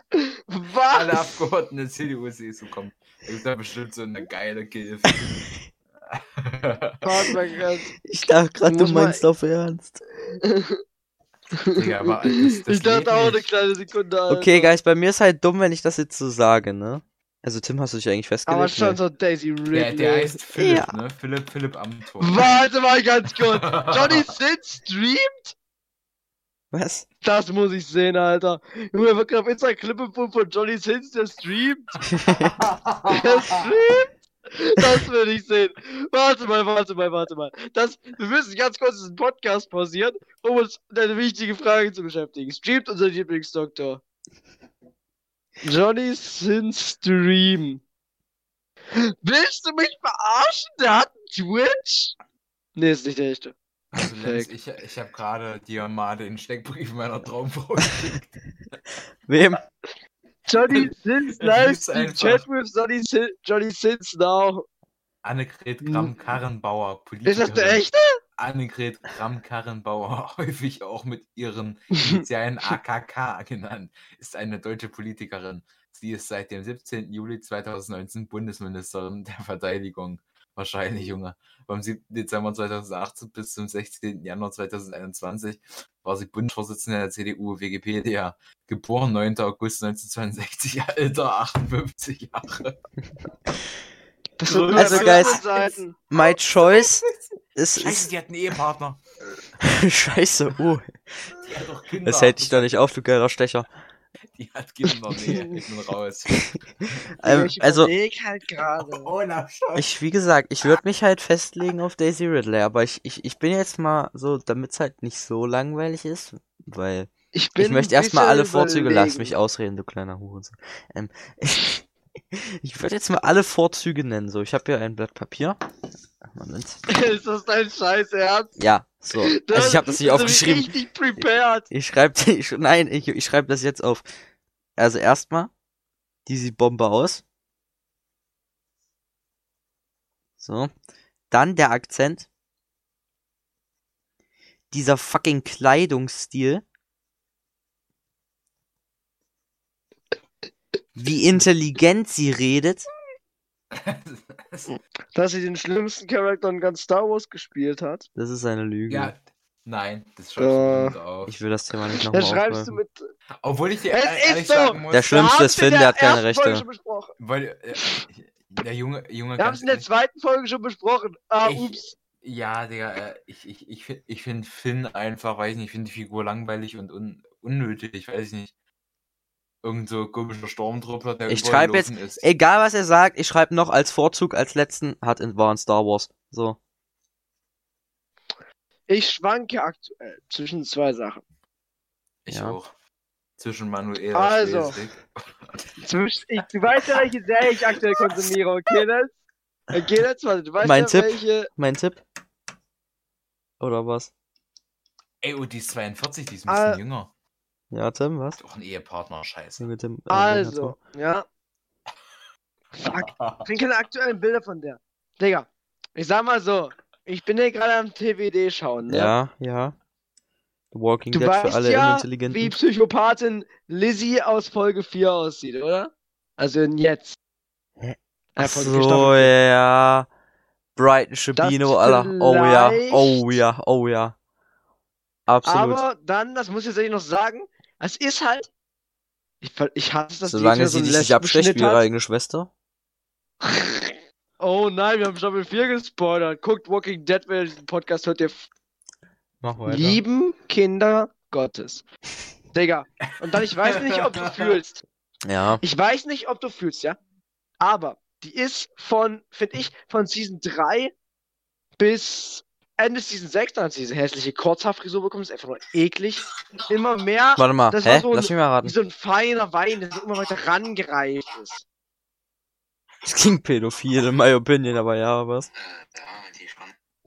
Alle Was? Abgeordneten der CDU ist so kommen. Da ist da bestimmt so eine geile Gilf. *laughs* Ich dachte gerade, du mal- meinst auf Ernst. *laughs* Digga, aber das, das ich dachte auch eine nicht. kleine Sekunde, Alter. Okay, Guys, bei mir ist halt dumm, wenn ich das jetzt so sage, ne? Also Tim, hast du dich eigentlich Aber festgelegt? schon Nee. so Daisy Ridley. Der, der heißt Philipp, Ja. ne? Philipp, Philipp Amthor. Warte mal ganz kurz. *laughs* Johnny Sin streamt? Was? Das muss ich sehen, Alter. Junge, wirklich auf Insta Clip von Johnny Sins, der streamt. Der streamt? Das will ich sehen. Warte mal, warte mal, warte mal. Das, wir müssen ganz kurz diesen Podcast pausieren, um uns mit einer wichtigen Frage zu beschäftigen. Streamt unser Lieblingsdoktor? Johnny Sin Stream. Willst du mich verarschen? Der hat einen Twitch? Nee, ist nicht der echte. Also, Lenz, ich, ich habe gerade dir mal den Steckbrief meiner Traumfrau geschickt. Wem? Johnny Sins live einfach. Chat with Johnny, Sin, Johnny Sins now. Annegret Hm. Kramp-Karrenbauer, Ist das der Politikerin. echte? Annegret Kramp-Karrenbauer, *laughs* häufig auch mit ihren *laughs* Initialen AKK genannt, ist eine deutsche Politikerin. Sie ist seit dem 17. Juli 2019 Bundesministerin der Verteidigung. Wahrscheinlich, Junge. Vom 7. Dezember 2018 bis zum 16. Januar 2021 war sie Bundesvorsitzende der CDU Wikipedia. Geboren 9. August 1962, *laughs* Alter 58 Jahre. Das sind nur Also, Guys, Seiten. My choice ist, Scheiße, ist die hat einen Ehepartner. *laughs* Scheiße. Die hat doch Kinder. Das hält dich doch nicht auf, du geiler Stecher. *laughs* Die hat. Nee, ich bin raus. *laughs* Ähm, ich also, halt Scholz. ich, wie gesagt, ich würde mich halt festlegen auf Daisy Ridley, aber ich, ich, ich bin jetzt mal so, damit es halt nicht so langweilig ist, weil Ich, bin ich möchte erstmal alle Vorzüge, lass mich ausreden, du kleiner Hurensohn. Ähm, *laughs* ich würde jetzt mal alle Vorzüge nennen, so, ich habe hier ein Blatt Papier. Moment. ist das dein Scheiß Ernst? Ja, so. Also ich habe das nicht aufgeschrieben. richtig prepared. Ich schreibe, *laughs* ich, nein, ich, ich schreibe das jetzt auf. Also erstmal, die sieht Bombe aus. So. Dann der Akzent. Dieser fucking Kleidungsstil. Wie intelligent sie redet. *laughs* Dass sie den schlimmsten Charakter in ganz Star Wars gespielt hat. Das ist eine Lüge. ja, nein, das schreibst Äh, du nicht auf. Ich will das Thema nicht Da nochmal schreibst du mit. Obwohl ich dir Es ist ehrlich so. sagen muss, Der Schlimmste Wir ist Finn, der hat keine Rechte. schon besprochen. weil äh, der junge, junge Wir haben es in der zweiten Folge schon besprochen. Ah, Ich- ups. Ja, Digga, äh, ich, ich, ich, ich finde Finn einfach, weiß nicht, ich finde die Figur langweilig und un, unnötig, weiß ich nicht. Irgend so komischer Stormtrooper, der Ich überall schreib jetzt- ist. Egal was er sagt, ich schreibe noch als Vorzug, als letzten, hat in, war in Star Wars. So. Ich schwanke aktuell zwischen zwei Sachen. Ich Ja. auch. Zwischen Manuel Also. *laughs* Zwischen, ich, du weißt ja, welche Serie ich aktuell konsumiere, okay, Netz? Okay, Netz, warte, du weißt Mein ja, Tipp? welche. Mein Tipp? Oder was? Ey, oh, die ist 42, die ist ein Ah. bisschen jünger. Ja, Tim, was? Doch ein Ehepartner, scheiße. Mit dem, äh, Also, ja. Fuck, ich krieg keine aktuellen Bilder von der. Digga, ich sag mal so, ich bin hier gerade am TWD schauen, ne? Ja, ja. The Walking Du Dead für weißt alle ja, Unintelligenten. wie Psychopathin Lizzie aus Folge 4 aussieht, oder? Also in jetzt. Hä? Ja, Ach so, ja. Brighton Shabino, Alter. Oh ja, oh ja, oh ja. Absolut. Aber dann, das muss ich tatsächlich noch sagen, es ist halt. Ich, ich hasse das, Solange jetzt sie dich so einen nicht abschwächt wie ihre eigene Schwester. *laughs* Oh nein, wir haben Staffel 4 gespoilert. Guckt Walking Dead, wenn ihr diesen Podcast hört, ihr Mach weiter. lieben Kinder Gottes. Digga. Und dann, ich weiß nicht, ob du *laughs* fühlst. Ja. Ich weiß nicht, ob du fühlst, ja? Aber die ist von, finde ich, von Season 3 bis Ende Season 6, dann hat sie diese hässliche Kurzhaarfrisur bekommen, ist einfach nur eklig. Immer mehr Warte mal, Das war hä? so ein- Lass mich mal wie raten. so ein feiner Wein, der so immer weiter rangereift ist. Es klingt pädophil, in my opinion, aber ja, was?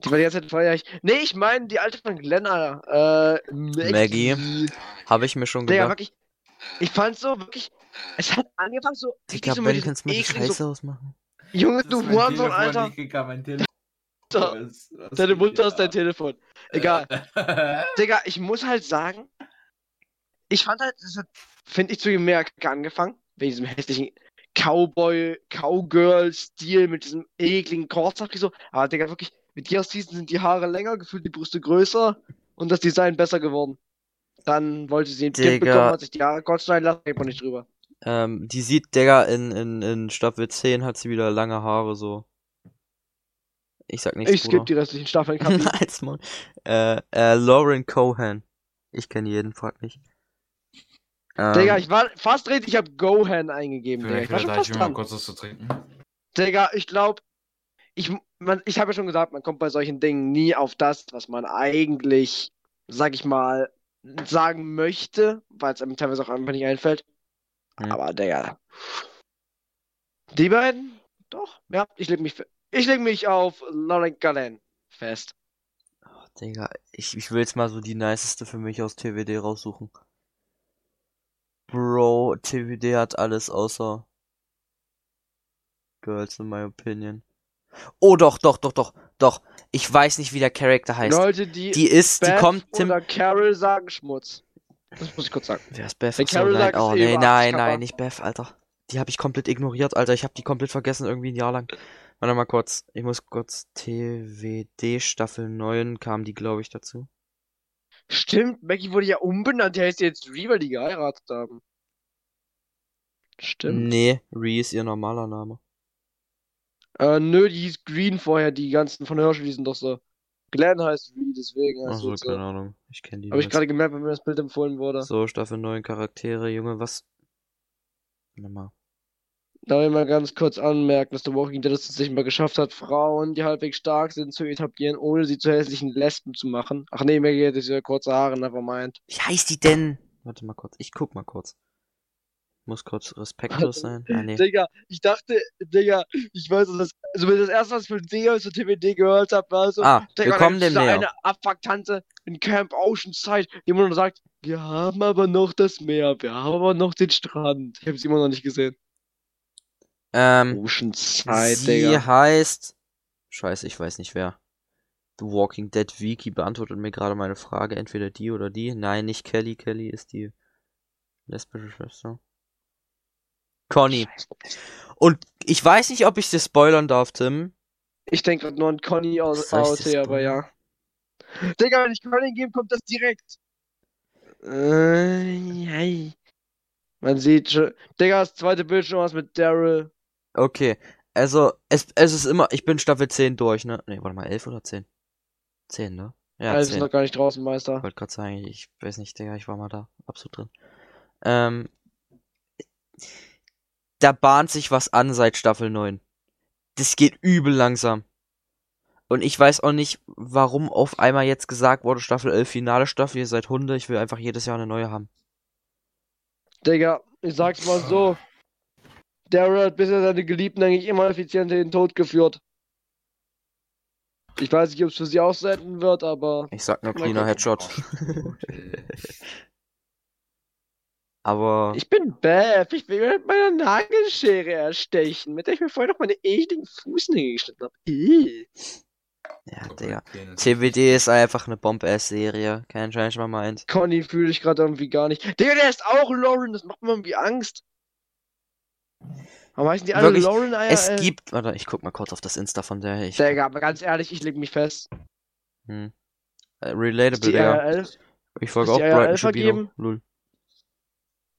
Die war die ganze Zeit feurig. Nee, ich meine die alte von Glenn, Alter. Äh, Maggie. Habe ich mir schon Digga, gedacht. wirklich. Ich fand so wirklich. Es hat angefangen so. Ich glaube, so Ben, kannst du mal die Scheiße so, ausmachen? Junge, Das du Hurensohn, Alter. Digga, Was- was Deine geht Mutter ist dein? Telefon. Egal. *laughs* Digga, ich muss halt sagen, ich fand halt, das hat, finde ich, zu mehr angefangen, wegen diesem hässlichen Cowboy, Cowgirl-Stil mit diesem ekligen Kurzhaarfrisur. Aber Digga, wirklich, mit dir aus diesen sind die Haare länger, gefühlt die Brüste größer und das Design besser geworden. Dann wollte sie ein Kind bekommen, hat sich die Haare kurz schneiden lassen, man nicht drüber. Ähm, die sieht, Digga, in, in, in Staffel 10 hat sie wieder lange Haare, so. Ich sag nichts, ich skippe die restlichen Staffeln. Als *laughs* Maul. Äh, äh, Lauren Cohan. Ich kenne jeden, frag mich. Ähm, Digga, ich war fast richtig, ich hab Gohan eingegeben, Digga. Vielleicht Ich war schon ich fast mir mal dran. kurz was zu trinken. Digga, ich glaube, ich, man, ich habe ja schon gesagt, man kommt bei solchen Dingen nie auf das, was man eigentlich, sag ich mal, sagen möchte, weil es einem teilweise auch einfach nicht einfällt. Hm. Aber, Digga. Die beiden? Doch, ja, ich leg mich, fe- ich leg mich auf Lauren Gallen fest. Digga, ich, ich will jetzt mal so die niceste für mich aus TWD raussuchen. Bro, TWD hat alles außer Girls in my opinion. Oh doch, doch, doch, doch, doch. Ich weiß nicht, wie der Charakter heißt. Leute, die, Die ist, die Beth kommt, Tim. oder Carol sagen Schmutz. Das muss ich kurz sagen. Wer ist Beth? Achso, Carol nein, oh eh nee, über 80 nein, nein, nicht Beth, Alter. Die habe ich komplett ignoriert, Alter. Ich habe die komplett vergessen, irgendwie ein Jahr lang. Warte mal kurz. Ich muss kurz TWD Staffel 9 kam die, glaube ich, dazu. Stimmt, Maggie wurde ja umbenannt, die heißt jetzt Ree, weil die geheiratet haben. Stimmt. Nee, Ree ist ihr normaler Name. Äh, nö, die hieß Green vorher, die ganzen von Herschel, die sind doch so. Glenn heißt Ree, deswegen heißt sie so. keine Ahnung. Ich kenne die Habe ich gerade gemerkt, wenn mir das Bild empfohlen wurde. So, Staffel 9 Charaktere, Junge, was? Warte mal. Da will ich mal ganz kurz anmerken, dass The Walking Dead es sich mal geschafft hat, Frauen, die halbwegs stark sind, zu etablieren, ohne sie zu hässlichen Lesben zu machen. Ach nee, Maggie hat diese kurze Haare, never mind. Wie heißt die denn? Warte mal kurz. Ich guck mal kurz. Muss kurz respektlos *laughs* sein. Ah, nee. Digga, ich dachte, Digga, ich weiß, dass das, also das erste, was ich von Digga zu TVD gehört habe, war so, Ah, Digga, wir kommen da dem näher. eine Abfucktante in Camp Oceanside, die immer nur sagt, wir haben aber noch das Meer, wir haben aber noch den Strand. Ich habe sie immer noch nicht gesehen. Ähm, Oceanside, sie Digga. heißt. Scheiße, ich weiß nicht wer. The Walking Dead Wiki beantwortet mir gerade meine Frage. Entweder die oder die. Nein, nicht Kelly. Kelly ist die lesbische Schwester. Conny. Und ich weiß nicht, ob ich dir spoilern darf, Tim. Ich denke gerade nur an Conny aus hier, aber ja. Digga, wenn ich Conny gebe, kommt das direkt. Äh, hey. Man sieht schon. Digga, das zweite Bild schon was mit Daryl. Okay, also es, es ist immer, ich bin Staffel 10 durch, ne? Ne, warte mal, 11 oder 10? 10, ne? Ja, ist 10. noch gar nicht draußen, Meister. Ich wollte gerade sagen, ich weiß nicht, Digga, ich war mal da, absolut drin. Ähm, da bahnt sich was an seit Staffel 9. Das geht übel langsam. Und ich weiß auch nicht, warum auf einmal jetzt gesagt wurde, Staffel 11 finale Staffel, ihr seid Hunde, ich will einfach jedes Jahr eine neue haben. Digga, ich sag's mal so. Daryl hat bisher seine Geliebten eigentlich immer effizient in den Tod geführt. Ich weiß nicht, ob es für sie auch so enden wird, aber. Ich sag nur cleaner. Headshot. *laughs* Aber Ich bin Beth. Ich will mir mit meiner Nagelschere erstechen, mit der ich mir vorher noch meine ekligen Fußnägel geschnitten habe. Ih. Ja, Digga. TWD ist einfach eine Bomb-Ass-Serie. Kein Scheiß mal meint. Conny fühle ich gerade irgendwie gar nicht. Digga, der ist auch Lauren. Das macht mir irgendwie Angst. Warum heißen die alle Wirklich, Lauren? Ja, Es äh, gibt. Warte, ich guck mal kurz auf das Insta von der. Ich, Digga, aber ganz ehrlich, ich leg mich fest. hm. Äh, Relatable, Digga. Ich folge auch Brighton? Lul.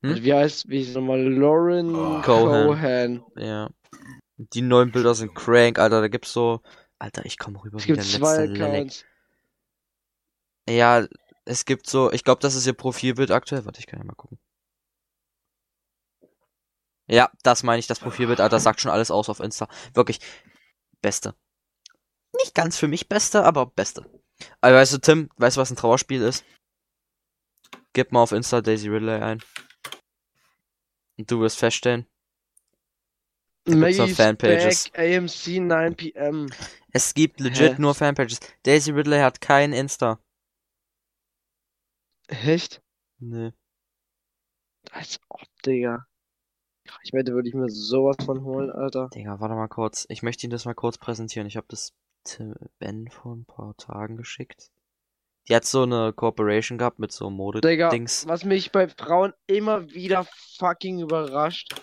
Hm? Und Wie heißt, wie ist nochmal? Lauren Oh. Cohan. Cohan. Ja. Die neuen Bilder sind crank, Alter. Da gibt's so. Alter, ich komme rüber Es gibt zwei. Accounts. Ja, es gibt so. Ich glaube, das ist ihr Profilbild aktuell. Warte, ich kann ja mal gucken. Ja, das meine ich, das Profilbild, Alter, sagt schon alles aus auf Insta. Wirklich. Beste. Nicht ganz für mich Beste, aber Beste. Also, weißt du, Tim, weißt du, was ein Trauerspiel ist? Gib mal auf Insta Daisy Ridley ein. Und du wirst feststellen, Maggie's Fanpages. back, AMC 9 p.m. es gibt legit Hä? nur Fanpages. Daisy Ridley hat kein Insta. Echt? Nee. Als ob, Digga. Ich wette, würde ich mir sowas von holen, Alter. Digga, warte mal kurz. Ich möchte Ihnen das mal kurz präsentieren. Ich habe das Tim Ben vor ein paar Tagen geschickt. Die hat so eine Cooperation gehabt mit so Digga, Mode-Dings. was mich bei Frauen immer wieder fucking überrascht,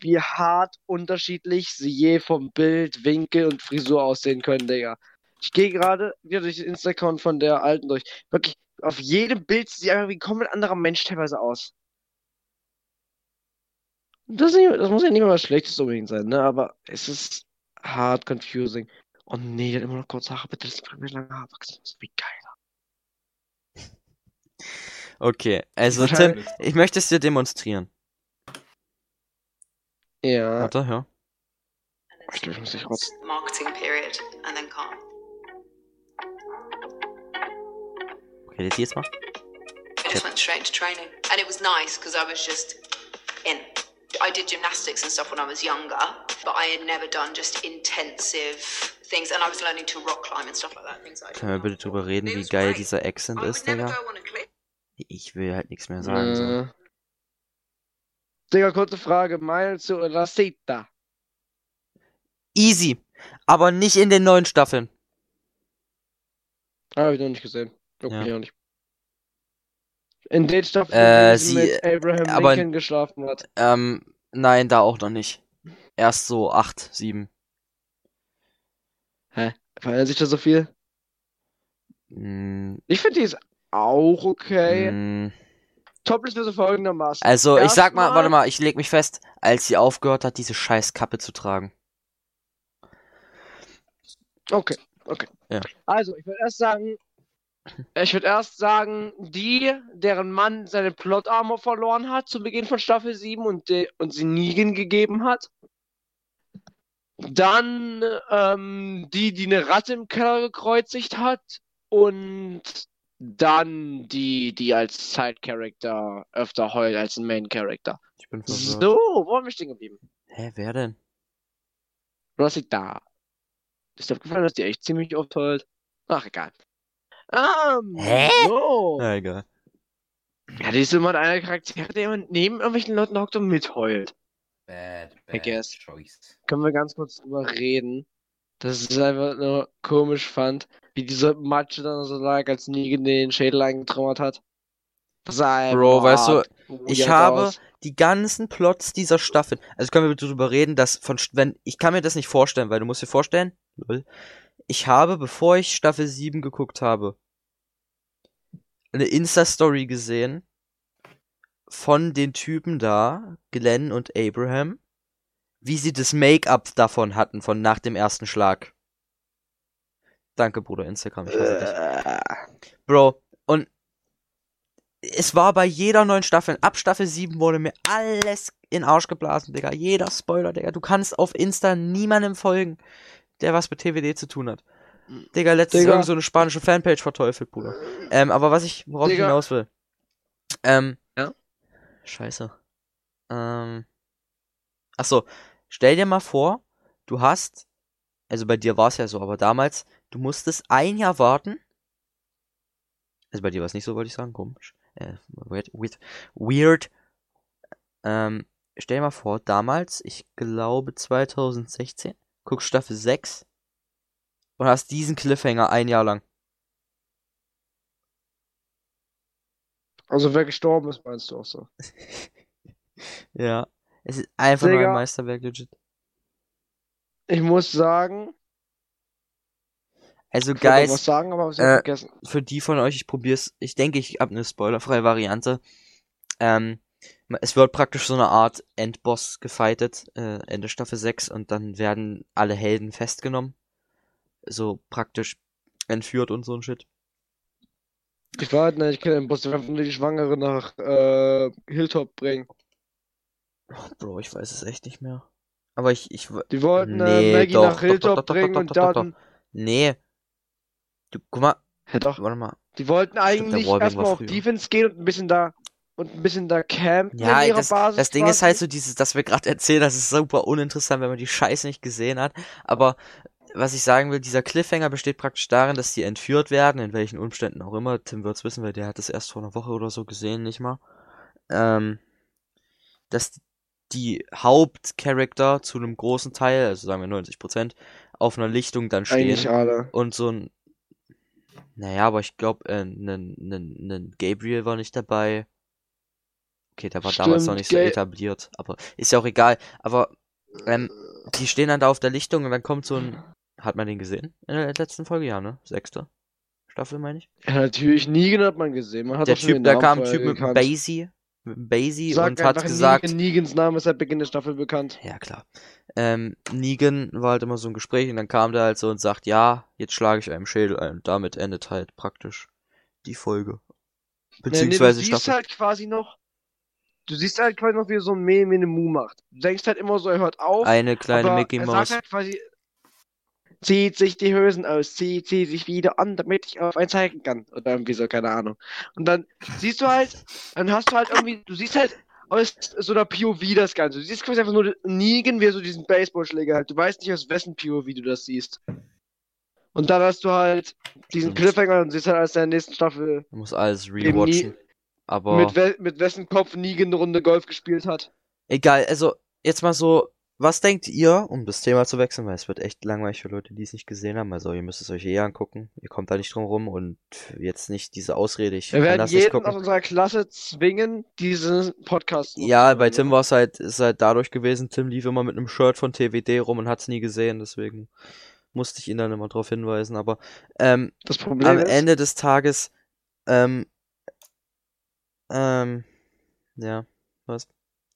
wie hart unterschiedlich sie je vom Bild, Winkel und Frisur aussehen können, Digga. Ich gehe gerade wieder durch den Insta-Account von der Alten durch. Wirklich, auf jedem Bild sieht einfach wie ein komplett anderer Mensch teilweise aus. Das, ist nicht, das muss ja nicht mal was Schlechtes unbedingt sein, ne? Aber es ist hart confusing. Oh nee, der hat immer noch kurze Haare, bitte, das mir lange Haare wachsen. Das ist wie geil. Okay, also Tim, ich möchte es dir demonstrieren. Ja. Warte, then Ich glaub, ich muss dich months marketing period and then calm. Redet ihr jetzt mal? I just went straight into training, and it was nice because I was just in. I did gymnastics and stuff when I was younger, but I had never done just intensive things, and I was learning to rock climb and stuff like that. Things I Können wir bitte drüber reden, wie geil dieser Accent ist, Digga? Ich will halt nichts mehr sagen. So. Äh. Digga, kurze Frage. Meinung zu Rosita. Easy. Aber nicht in den neuen Staffeln. Habe ich noch nicht gesehen. Guck Ja. mich auch nicht. In den Staffeln, Äh, wo sie sie- mit Abraham aber- Lincoln geschlafen hat. Ähm, nein, da auch noch nicht. Erst so 8, 7. Verändert sich da so viel? Mm, Ich finde die ist auch okay. mm. Toplist wäre so folgendermaßen. Also, ich sag mal, Erstmal- warte mal, ich leg mich fest, als sie aufgehört hat, diese scheiß Kappe zu tragen. Okay, okay. Ja. Also, ich würde erst sagen, ich würde erst sagen, die, deren Mann seine Plot Armor verloren hat zu Beginn von Staffel 7 und, de und sie Negan gegeben hat. Dann ähm, die, die eine Ratte im Keller gekreuzigt hat. Und dann die, die als Side-Character öfter heult als ein Main-Character. Ich bin verwirrt. So, wo haben wir stehen geblieben? Hä, wer denn? Rosita. Ist dir aufgefallen, dass die echt ziemlich oft heult? Ach, egal. Ähm, Hä? so. Na, egal. Ja, die ist immer einer der Charaktere, der immer neben irgendwelchen Leuten hockt und mitheult. Bad, I bad guess. choice. Können wir ganz kurz drüber reden. Das ist einfach nur komisch fand, wie diese Matsche dann so lag, als Negan den Schädel eingetrauert hat. Einfach Bro, weißt du, ich habe aus. die ganzen Plots dieser Staffel. Also können wir bitte drüber reden, dass von St- wenn ich kann mir das nicht vorstellen, weil du musst dir vorstellen, lol, ich habe bevor ich Staffel 7 geguckt habe, eine Insta Story gesehen von den Typen da, Glenn und Abraham, wie sie das Make-up davon hatten von nach dem ersten Schlag. Danke, Bruder Instagram, ich hasse dich. Äh, Bro, und es war bei jeder neuen Staffel, ab Staffel 7 wurde mir alles in Arsch geblasen, Digga. Jeder Spoiler, Digga. Du kannst auf Insta niemandem folgen, der was mit TWD zu tun hat. Digga, letztens Digga. irgend so eine spanische Fanpage verteufelt, Bruder. Ähm, aber was ich, worauf ich Digga. hinaus will. Ähm, Ja? Scheiße. Ähm, ach so, stell dir mal vor, du hast, also bei dir war es ja so, aber damals, du musstest ein Jahr warten. Also bei dir war es nicht so, wollte ich sagen, komisch. Äh, weird, weird, weird. Ähm, stell dir mal vor, damals, ich glaube 2016, guckst Staffel 6 und hast diesen Cliffhanger ein Jahr lang. Also wer gestorben ist, meinst du auch so. *laughs* Ja. Es ist einfach nur ein Digga. Meisterwerk, legit. Ich muss sagen, Also, noch was Guys, sagen, aber äh, für die von euch, ich probier's. Ich denke, ich habe eine spoilerfreie Variante. Ähm, es wird praktisch so eine Art Endboss gefightet, äh, Ende Staffel 6, und dann werden alle Helden festgenommen. So praktisch entführt und so ein Shit. Ich war halt, ne, ich kenne den Boss, der einfach nur die Schwangere nach äh, Hilltop bringen. Bro, ich weiß es echt nicht mehr. Aber ich, ich, Die wollten Nee, äh, Maggie doch, nach Hilltop doch, doch, bringen und dann. nee. Du, guck mal, Ja, doch. warte mal. Die wollten eigentlich erstmal auf. Defense gehen und ein bisschen da und ein bisschen da campen Ja, in ihrer das, Basis. das Ding ist quasi. halt so dieses, dass wir gerade erzählen, das ist super uninteressant, wenn man die Scheiße nicht gesehen hat. Aber was ich sagen will, dieser Cliffhanger besteht praktisch darin, dass die entführt werden, in welchen Umständen auch immer. Tim wird's wissen, weil der hat es erst vor einer Woche oder so gesehen, nicht mal. Ähm, dass die Hauptcharakter zu einem großen Teil, also sagen wir 90 Prozent, auf einer Lichtung dann Eigentlich stehen alle. und so ein, naja, aber ich glaube, äh, nen Gabriel war nicht dabei. Okay, der war damals noch Stimmt, nicht so etabliert, aber ist ja auch egal. Aber ähm, die stehen dann da auf der Lichtung und dann kommt so ein, hat man den gesehen in der letzten Folge, ja, ne? Sechste Staffel, meine ich. Ja, natürlich, Negan hat man gesehen. Man hat Der Typ, da kam ein Typ mit einem. Basie, mit einem Basie Sag und hat gesagt, Negan, Negans Name ist seit Beginn der Staffel bekannt. ja klar, ähm, Negan war halt immer so ein Gespräch und dann kam der halt so und sagt, ja, jetzt schlage ich einem Schädel ein. Und damit endet halt praktisch die Folge. Beziehungsweise nee, du siehst Staffel. halt quasi noch, du siehst halt quasi noch, wie er so ein Meh Meh Mu macht. Du denkst halt immer so, er hört auf, Eine kleine aber Mickey er Maus. sagt halt quasi, zieht sich die Hosen aus, zieht sie sich wieder an, damit ich auf ein zeigen kann. Oder irgendwie so, keine Ahnung. Und dann siehst du halt, dann hast du halt irgendwie, du siehst halt aus so einer POV das Ganze. Du siehst quasi einfach nur Negan, wie er so diesen Baseballschläger halt. Du weißt nicht, aus wessen POV du das siehst. Und dann hast du halt diesen. Cliffhanger und siehst halt als der nächsten Staffel, Man muss alles rewatchen. Aber mit, we mit wessen Kopf Negan eine Runde Golf gespielt hat. egal, also jetzt mal so, was denkt ihr, um das Thema zu wechseln, weil es wird echt langweilig für Leute, die es nicht gesehen haben. Also ihr müsst es euch eh angucken. Ihr kommt da nicht drum rum und jetzt nicht diese Ausrede, ich Wir werden jeden aus unserer Klasse zwingen, diesen Podcast Ja, bei. Tim war es halt, ist halt dadurch gewesen, Tim lief immer mit einem Shirt von TWD rum und hat's nie gesehen, deswegen musste ich ihn dann immer drauf hinweisen. Aber ähm, am ist, Ende des Tages, ähm, ähm, ja, was?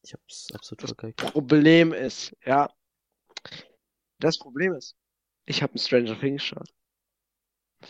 Ich hab's absolut Das vergeigt. Problem ist, ja. Das Problem ist, ich habe einen Stranger Things geschaut.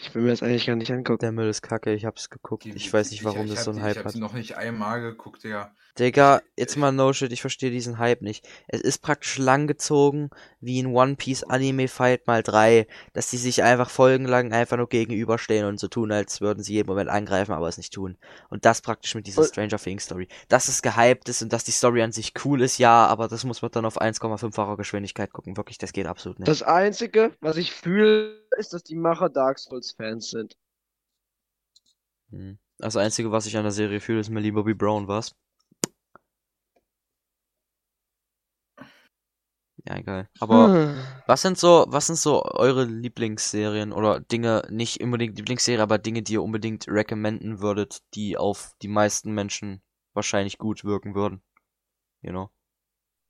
Ich will mir das eigentlich gar nicht angucken. Der Müll ist kacke, ich hab's geguckt. Die- Ich weiß nicht, warum ich das hab so ein Hype Ich hab hat. sie noch nicht einmal geguckt, Digga. Digga, jetzt mal no shit, ich verstehe diesen Hype nicht. Es ist praktisch langgezogen wie ein One Piece Anime Fight mal drei, dass die sich einfach folgenlang einfach nur gegenüberstehen und so tun, als würden sie jeden Moment angreifen, aber es nicht tun. Und das praktisch mit dieser Stranger Things Story. Dass es gehypt ist und dass die Story an sich cool ist, ja, aber das muss man dann auf 1,5-facher Geschwindigkeit gucken. Wirklich, das geht absolut nicht. Das Einzige, was ich fühle, ist, dass die Macher Dark Souls Fans sind. Hm. Das Einzige, was ich an der Serie fühle, ist Millie Bobby Brown, was? Ja, egal. Aber Hm. Was sind so, was sind so eure Lieblingsserien oder Dinge, nicht unbedingt Lieblingsserie, aber Dinge, die ihr unbedingt recommenden würdet, die auf die meisten Menschen wahrscheinlich gut wirken würden? You know?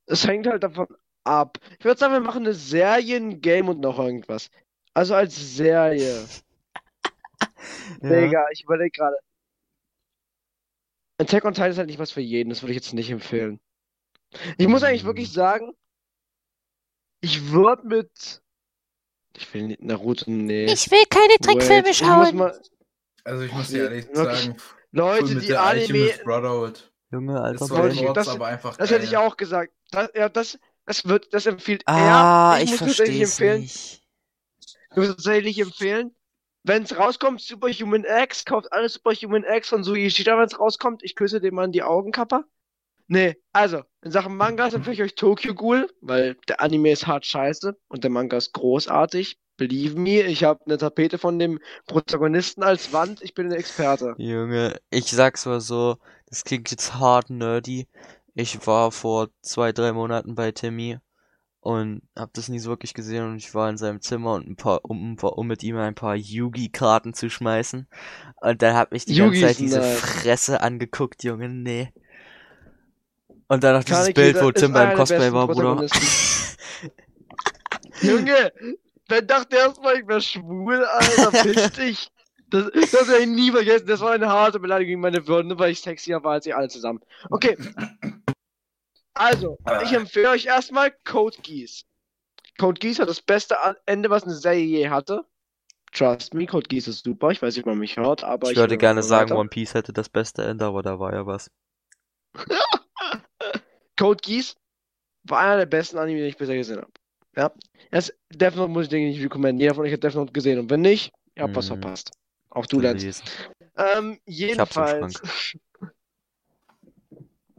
Es hängt halt davon ab. Ich würde sagen, wir machen eine Serie, ein Game und noch irgendwas. Also als Serie. *laughs* Digga, ich überlege gerade. Attack on Titan ist halt nicht was für jeden, das würde ich jetzt nicht empfehlen. Ich muss eigentlich wirklich sagen, ich würde mit. Ich will nicht Naruto, nee. Ich will keine Wait, Trickfilme ich muss schauen. mal. Also ich muss dir ehrlich wirklich. sagen, Leute, Full die Metal Anime. Alchemist Brotherhood Junge, Alter, so ich- das- aber einfach Das hätte ich auch gesagt. Das, ja, das, das wird, das empfiehlt Ah, er. ich muss tatsächlich verstehe es empfehlen. nicht. Tatsächlich empfehlen. Wenn es rauskommt, Superhuman X, kauft alles Superhuman X von Sui Ishida, wenn es rauskommt. Ich küsse dem Mann die Augenkapper. Nee, also, in Sachen Mangas empfehle ich euch Tokyo Ghoul, weil der Anime ist hart scheiße und der Manga ist großartig. Believe me, ich habe eine Tapete von dem Protagonisten als Wand. Ich bin ein Experte. Junge, ich sag's mal so, das klingt jetzt hart nerdy. Ich war vor zwei, drei Monaten bei Timmy und hab das nie so wirklich gesehen und ich war in seinem Zimmer und ein paar, um, um, mit ihm ein paar Yugi-Karten zu schmeißen. Und dann hat mich die ganze Yugi Zeit ist diese nice. Fresse angeguckt, Junge, nee. Und dann noch dieses Bild, wo Tim beim Cosplay war, Bruder. *laughs* Junge, wer dachte erstmal, ich wäre schwul, Alter, fisch *laughs* dich. Das, das werde ich nie vergessen. Das war eine harte Beleidigung gegen meine Würde, weil ich sexier war als ihr alle zusammen. Okay. Also, ich empfehle euch erstmal Code Geass. Code Geass hat das beste Ende, was eine Serie je hatte. Trust me, Code Geass ist super. Ich weiß nicht, ob man mich hört, aber Ich würde höre gerne sagen, weiter. One Piece hätte das beste Ende, aber da war ja was. *laughs* Code Geass war einer der besten Anime, die ich bisher gesehen habe. Ja. Das Death Note muss ich denke ich nicht recommenden. Jeder von euch hat Death Note gesehen. Und wenn nicht, ihr habt was Mhm. verpasst. Auch du, Lenz. Ähm, hab's im jedenfalls. *laughs*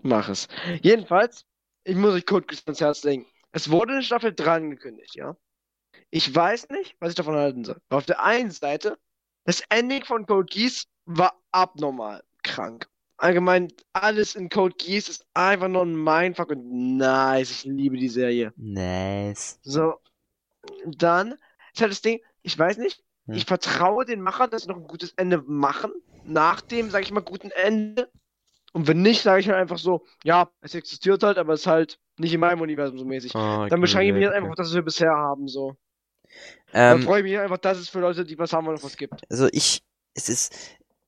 Mach es. Jedenfalls, ich muss euch Code Geass ans Herz legen. Es wurde eine Staffel 3 angekündigt, ja. Ich weiß nicht, was ich davon halten soll. Auf der einen Seite, das Ending von Code Geass war abnormal krank. Allgemein, alles in Code Geass ist einfach nur ein Mindfuck und nice. Ich liebe die Serie. Nice. So, dann ist halt das Ding, ich weiß nicht, Hm. ich vertraue den Machern, dass sie noch ein gutes Ende machen, nach dem, sag ich mal, guten Ende. Und wenn nicht, sage ich halt einfach so, ja, es existiert halt, aber es ist halt nicht in meinem Universum so mäßig. Oh, Dann beschränke ich mich okay. halt einfach auf das, was wir bisher haben, so. Dann Ähm, freue ich mich einfach, dass es für Leute, die was haben noch was gibt. Also ich, es ist,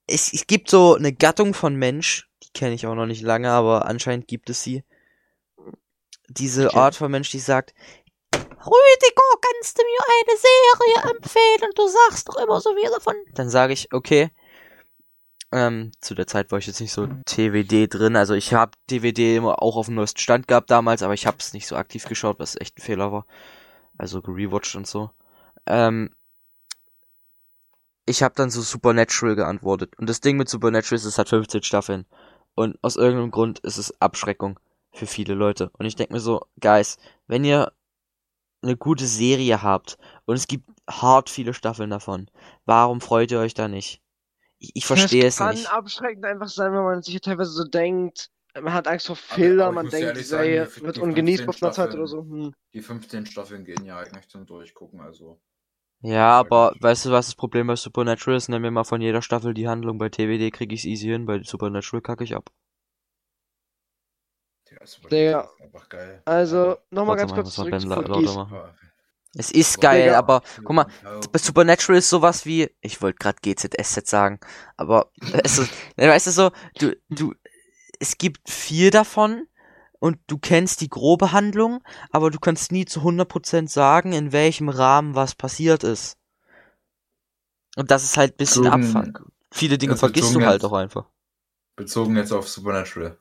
es, es gibt so eine Gattung von Mensch, die kenne ich auch noch nicht lange, aber anscheinend gibt es sie. Diese Okay. Art von Mensch, die sagt, Rüdiger, kannst du mir eine Serie empfehlen? Du sagst doch immer so viel davon. Dann sage ich, okay. Ähm, zu der Zeit war ich jetzt nicht so TWD drin. Also ich habe DVD immer auch auf dem neuesten Stand gehabt damals, aber ich habe es nicht so aktiv geschaut, was echt ein Fehler war. Also gerewatcht und so. Ähm, ich habe dann so Supernatural geantwortet. Und das Ding mit Supernatural ist, es hat 15 Staffeln. Und aus irgendeinem Grund ist es Abschreckung für viele Leute. Und ich denke mir so, Guys, wenn ihr eine gute Serie habt und es gibt hart viele Staffeln davon, warum freut ihr euch da nicht? Ich, ich verstehe es Das kann nicht. abschreckend einfach sein, wenn man sich teilweise so denkt, man hat Angst vor ich man denkt, die sagen, Serie die- wird die ungenießbar 15 von der Zeit oder so. Hm. Die 15 Staffeln gehen ja eigentlich zum Durchgucken, also. Ja, aber nicht. weißt du, was das Problem bei Supernatural ist? Nenn mir mal von jeder Staffel die Handlung. Bei TWD krieg ich's easy hin, bei Supernatural kacke ich ab. Ja, ist einfach geil. Also, nochmal ganz mal, kurz zurück zu la- Es ist geil, Digga. aber guck mal, Ja, Supernatural ist sowas wie, ich wollte gerade GZSZ sagen, aber es ist, *laughs* weißt du so, du, du, es gibt viel davon und du kennst die grobe Handlung, aber du kannst nie zu 100% sagen, in welchem Rahmen was passiert ist. Und das ist halt ein bisschen Bezogen- Abfuck. Viele Dinge also vergisst du halt jetzt- auch einfach. Bezogen jetzt auf Supernatural.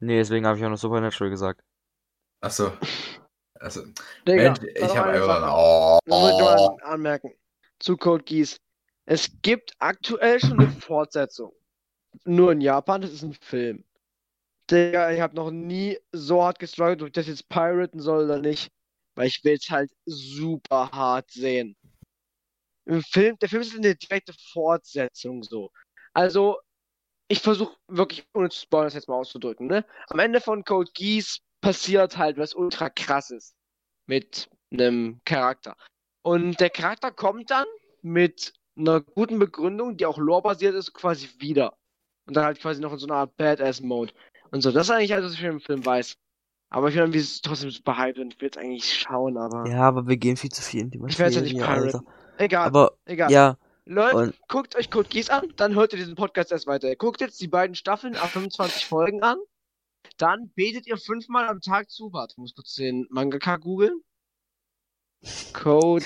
Nee, deswegen habe ich auch noch Supernatural gesagt. Achso. Also, Digga, Mensch, ich habe einfach. Oh, Das wollte ich oh. mal anmerken. Zu Code Geass. Es gibt aktuell schon eine Fortsetzung. Nur in Japan, das ist ein Film. Digga, ich habe noch nie so hart gestruggelt, ob ich das jetzt piraten soll oder nicht. Weil ich will es halt super hart sehen. Im Film, der Film ist eine direkte Fortsetzung so. Also, ich versuche wirklich, ohne zu spoilern, das jetzt mal auszudrücken, ne? Am Ende von Code Geass passiert halt was ultra krasses mit einem Charakter. Und der Charakter kommt dann mit einer guten Begründung, die auch lore-basiert ist, quasi wieder. Und dann halt quasi noch in so einer Art Badass-Mode. Und so, das ist eigentlich alles, was ich im Film weiß. Aber ich bin irgendwie trotzdem super hyped und will es eigentlich schauen, aber. Ja, aber wir gehen viel zu viel in die ich werde es ja nicht Alter. piraten. Egal, Aber, egal. ja, Leute, und guckt euch Code Geass an, dann hört ihr diesen Podcast erst weiter. Guckt jetzt die beiden Staffeln ab 25 Folgen an. Dann betet ihr fünfmal am Tag zu. Warte, ich muss kurz den Mangaka googeln. Code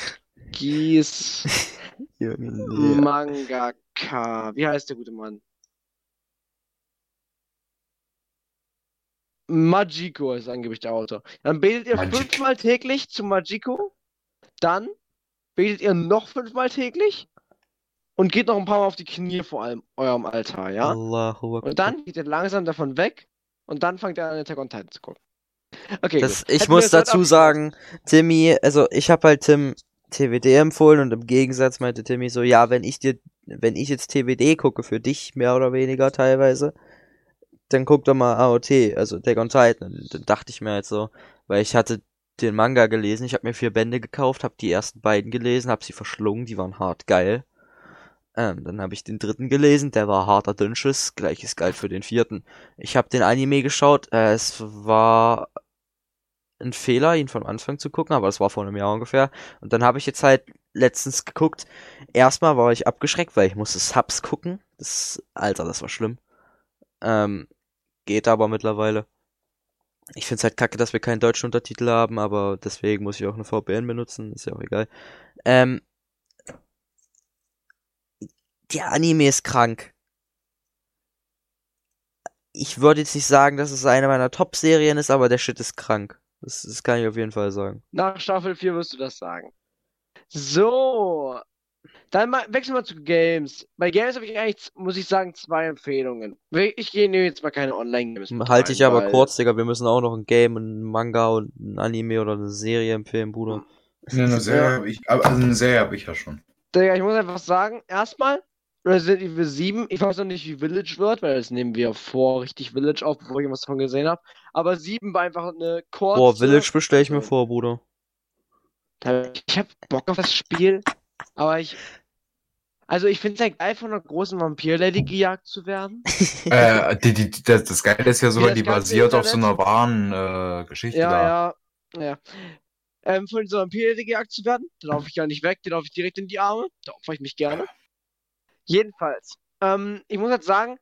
*laughs* nee. Mangaka. Wie heißt der gute Mann? Majiko ist angeblich der Autor. Dann betet ihr Majik. fünfmal täglich zu Majiko. Dann betet ihr noch fünfmal täglich. Und geht noch ein paar Mal auf die Knie vor allem eurem Altar, ja? Allahu Akbar. Und dann geht ihr langsam davon weg. Und dann fangt ihr an, Attack on Titan zu gucken. Okay, Das, gut. ich muss dazu sagen, Timmy, also ich habe halt Tim TWD empfohlen und im Gegensatz meinte Timmy so, ja, wenn ich dir, wenn ich jetzt TWD gucke für dich mehr oder weniger teilweise, dann guck doch mal AOT, also Attack on Titan. Und Dann dachte ich mir halt so, weil ich hatte den Manga gelesen, ich habe mir vier Bände gekauft, habe die ersten beiden gelesen, habe sie verschlungen, die waren hart geil. Ähm, dann habe ich den dritten gelesen, der war harter Dünnschiss, gleiches galt für den vierten. Ich habe den Anime geschaut, äh, es war ein Fehler, ihn von Anfang zu gucken, aber das war vor einem Jahr ungefähr. Und dann habe ich jetzt halt letztens geguckt. Erstmal war ich abgeschreckt, weil ich musste Subs gucken. Das, Alter, das war schlimm. Ähm, geht aber mittlerweile. Ich find's halt kacke, dass wir keinen deutschen Untertitel haben, aber deswegen muss ich auch eine VPN benutzen, ist ja auch egal. Ähm, der Anime ist krank. Ich würde jetzt nicht sagen, dass es eine meiner Top-Serien ist, aber der Shit ist krank. Das, das kann ich auf jeden Fall sagen. Nach Staffel 4 wirst du das sagen. So. Dann mal, wechseln wir zu Games. Bei Games habe ich eigentlich, muss ich sagen, zwei Empfehlungen. Ich gehe nehme jetzt mal keine Online-Games. Halte ich aber kurz, Digga. Wir müssen auch noch ein Game, ein Manga und ein Anime oder eine Serie empfehlen, Bruder. Ne, eine Serie habe ich, also eine Serie habe ich ja schon. Digga, ich muss einfach sagen, erstmal Resident Evil 7. Ich weiß noch nicht, wie Village wird, weil das nehmen wir vor richtig Village auf, bevor ich was davon gesehen habe. Aber 7 war einfach eine kurze. Boah, Village bestelle ich mir so. vor, Bruder. Ich hab Bock auf das Spiel, aber ich. Also, ich finde es ja geil, von einer großen Vampir-Lady gejagt zu werden. *laughs* äh, die, die, das, das Geile ist ja sogar, die basiert auf so einer wahren äh, Geschichte Ja, da. ja, ja. Ähm, von dieser Vampir-Lady gejagt zu werden, da laufe ich ja nicht weg, da laufe ich direkt in die Arme, da opfer ich mich gerne. Jedenfalls, ähm, ich muss jetzt sagen,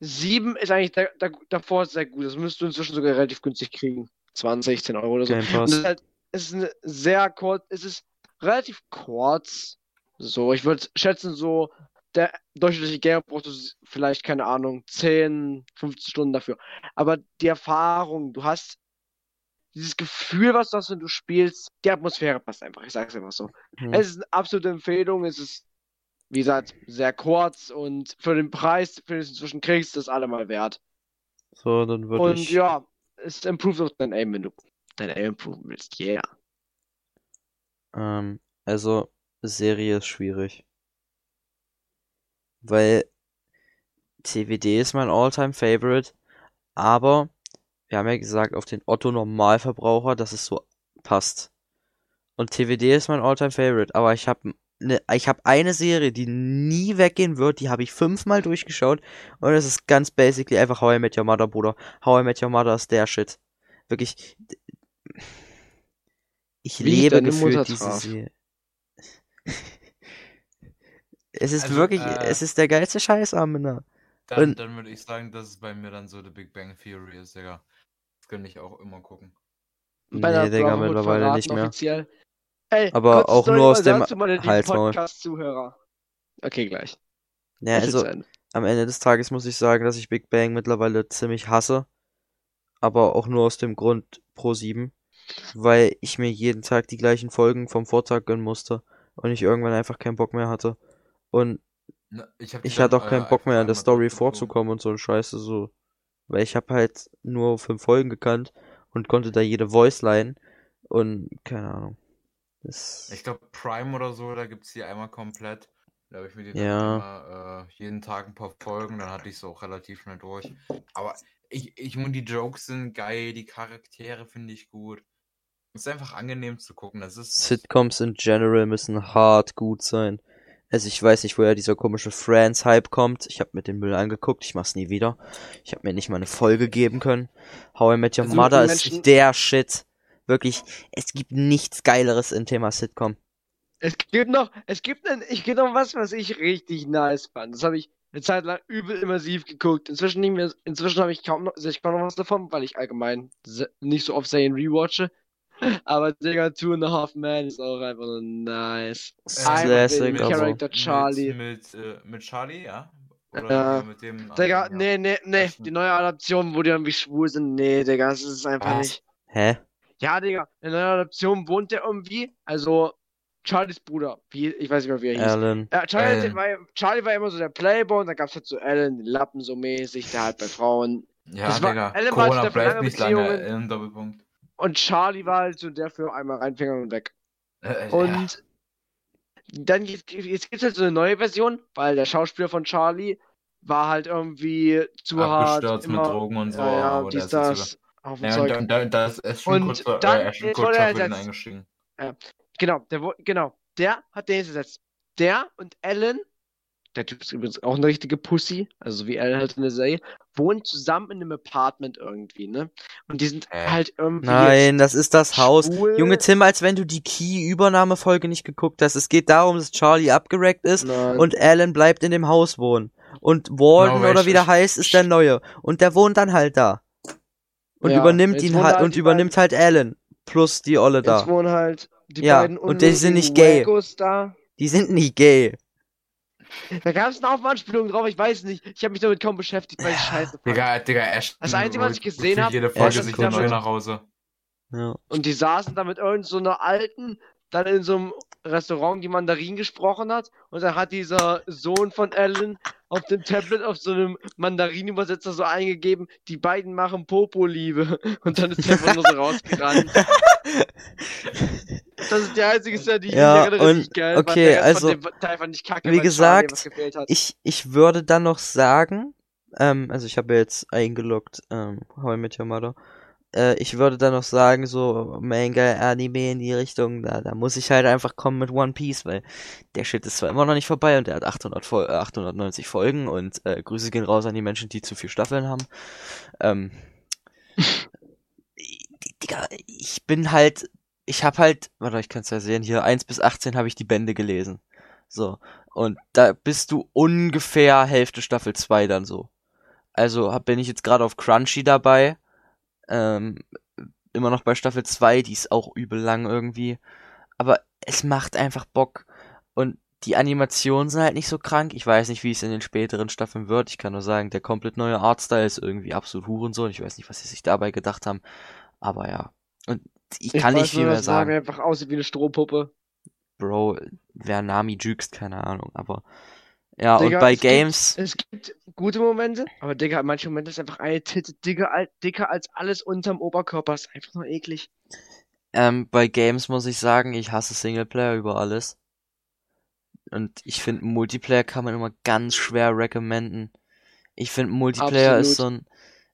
7 ist eigentlich da, da, davor sehr gut. Das müsstest du inzwischen sogar relativ günstig kriegen. 20, 10 Euro oder so. Game Und Pass. es ist halt, es ist sehr kurz, es ist relativ kurz. So, ich würde schätzen, so, der durchschnittliche Gamer braucht vielleicht, keine Ahnung, 10, 15 Stunden dafür. Aber die Erfahrung, du hast dieses Gefühl, was du hast, wenn du spielst, die Atmosphäre passt einfach. Ich sag's einfach so. Hm. Es ist eine absolute Empfehlung. Es ist, wie gesagt, sehr kurz und für den Preis, für den du inzwischen kriegst, ist das allemal wert. So, dann würde Und ich. ja, es improves auch dein Aim, wenn du dein Aim improven willst. Yeah. Ähm, also, Serie ist schwierig. Weil TWD ist mein Alltime Favorite, aber wir haben ja gesagt, auf den Otto Normalverbraucher, dass es so passt. Und TWD ist mein Alltime Favorite, aber ich habe ne, ich habe eine Serie, die nie weggehen wird, die habe ich fünfmal durchgeschaut und es ist ganz basically einfach How I Met Your Mother, Bruder. How I Met Your Mother ist der Shit. Wirklich. Ich Wie lebe gefühlt diese. Serie. *laughs* Es ist Also, wirklich, äh, es ist der geilste Scheiß, Amina. Dann, Und- dann würde ich sagen, dass es bei mir dann so The Big Bang Theory ist, Digga. Das könnte ich auch immer gucken. Bei der Nee, Digga, mittlerweile nicht mehr. Offiziell. Ey, Aber auch nur aus mal dem. Podcast-Zuhörer. Okay, gleich. Ja, also, am Ende des Tages muss ich sagen, dass ich Big Bang mittlerweile ziemlich hasse. Aber auch nur aus dem Grund Pro 7. Weil ich mir jeden Tag die gleichen Folgen vom Vortag gönnen musste. Und ich irgendwann einfach keinen Bock mehr hatte. Und Na, ich ich hatte auch äh, keinen Bock einfach mehr an der Story vorzukommen und so ein Scheiße so. Weil ich habe halt nur fünf Folgen gekannt und konnte da jede Voice line und keine Ahnung. Das Ich glaube, Prime oder so, da gibt's die einmal komplett. Da habe ich mir die dann Ja. immer äh, jeden Tag ein paar Folgen, dann hatte ich es auch relativ schnell durch. Aber ich, ich muss die Jokes sind geil, die Charaktere finde ich gut. Es ist einfach angenehm zu gucken. Das ist. Sitcoms in general müssen hart gut sein. Also ich weiß nicht, woher dieser komische Friends-Hype kommt. Ich habe mir den Müll angeguckt, ich mach's nie wieder. Ich habe mir nicht mal eine Folge geben können. How I Met Your Also, Mother ist der Shit. Wirklich, es gibt nichts Geileres im Thema Sitcom. Es gibt noch, es gibt ein, ich gibt noch was, was ich richtig nice fand. Das habe ich eine Zeit lang übel immersiv geguckt. Inzwischen nicht mehr, inzwischen habe ich kaum noch, sehe ich kaum noch was davon, weil ich allgemein nicht so oft Serien rewatche. *laughs* Aber Digga, Two and a Half Men ist auch einfach nur nice. Classic, den aber- Charakter Charlie. Mit, mit, äh, mit Charlie, ja? Oder Ja. mit dem. Digga, anderen, nee, nee, nee. Die neue Adaption, wo die irgendwie schwul sind, nee, Digga, das ist einfach Was? nicht. Hä? Ja, Digga, in der neuen Adaption wohnt der irgendwie, also Charlies Bruder, wie, ich weiß nicht mehr, wie er hieß. Alan. Ja, Charlie, Alan. war, Charlie war immer so der Playboy und dann gab's halt so Alan, den Lappen so mäßig, der halt bei Frauen. Ja, Das war- Digga. Alan war Corona der für bleibt nicht lange im Doppelpunkt. Und Charlie war halt so der für einmal reinfingern und weg. Äh, ja. Und dann jetzt, jetzt gibt's halt so eine neue Version, weil der Schauspieler von Charlie war halt irgendwie zu hart. Abgestürzt mit Drogen und so. ja, ja, dies, das, auf dem Ja, und Zeug. dann, dann, da ist erst schon Und kurz, vor- dann äh, schon ist- kurz wurde er ersetzt. eingestiegen. Genau, der, genau, der hat den jetzt ersetzt. Der und Ellen, der Typ ist übrigens auch eine richtige Pussy, also so wie Ellen halt in der Serie, wohnen zusammen in einem Apartment irgendwie, ne? Und die sind Hä? halt irgendwie Nein, das ist das Haus. schwul. Junge Tim, als wenn du die Key-Übernahmefolge nicht geguckt hast. Es geht darum, dass Charlie abgerackt ist Nein. und Alan bleibt in dem Haus wohnen. Und Walden Genau, oder wie der heißt, ist der Neue. Und der wohnt dann halt da. Und Ja, übernimmt jetzt ihn halt halt und übernimmt halt Alan. Plus die Olle Jetzt da. wohnen halt die Ja, beiden und die sind nicht gay. Da. Die sind nicht gay. Da gab es eine Haufen Anspielungen drauf, ich weiß nicht. Ich habe mich damit kaum beschäftigt, weil ich scheiße fand. Digga, Digga, Ashton. Das Einzige, was ich gesehen für hab, jede Folge dass sich damit- neu nach Hause. Ja. Und die saßen da mit irgend so einer alten, dann in so einem Restaurant, die Mandarin gesprochen hat. Und dann hat dieser Sohn von Ellen auf dem Tablet auf so einem Mandarin-Übersetzer so eingegeben, die beiden machen Popo-Liebe. Und dann ist der einfach nur so *laughs* rausgerannt. Das ist die einzige Szene, die ich Ja, erinnere, und- geil okay, Der also, kacke, wie gesagt. Ich, ich würde dann noch sagen, ähm, also ich habe jetzt eingeloggt, ähm, How I Met Your Mother. Äh, ich würde dann noch sagen, so Manga, Anime in die Richtung, da, da muss ich halt einfach kommen mit One Piece, weil der Shit ist zwar immer noch nicht vorbei und der hat 800 Fol äh, 890 Folgen und äh, Grüße gehen raus an die Menschen, die zu viel Staffeln haben. Ähm, *laughs* Digga, ich bin halt, ich habe halt, warte, ich kann es ja sehen, hier 1 bis 18 habe ich die Bände gelesen. So. Und da bist du ungefähr Hälfte Staffel 2 dann so. Also hab, bin ich jetzt gerade auf Crunchy dabei. Ähm, immer noch bei Staffel 2, die ist auch übel lang irgendwie. Aber es macht einfach Bock. Und die Animationen sind halt nicht so krank. Ich weiß nicht, wie es in den späteren Staffeln wird. Ich kann nur sagen, der komplett neue Artstyle ist irgendwie absolut Hurensohn. Ich weiß nicht, was sie sich dabei gedacht haben. Aber ja. Und ich kann weiß nicht viel nur, mehr sagen. einfach aussieht wie eine Strohpuppe. Bro, wer Nami jukst, keine Ahnung. Aber ja, Digga, und bei es gibt- Games, Es gibt gute Momente, aber Digga, manche Momente ist einfach eine Titte dicker, dicker als alles unterm Oberkörper. ist einfach nur eklig. ähm, bei Games muss ich sagen, ich hasse Singleplayer über alles. Und ich finde, Multiplayer kann man immer ganz schwer recommenden. Ich finde, Multiplayer ist so ein.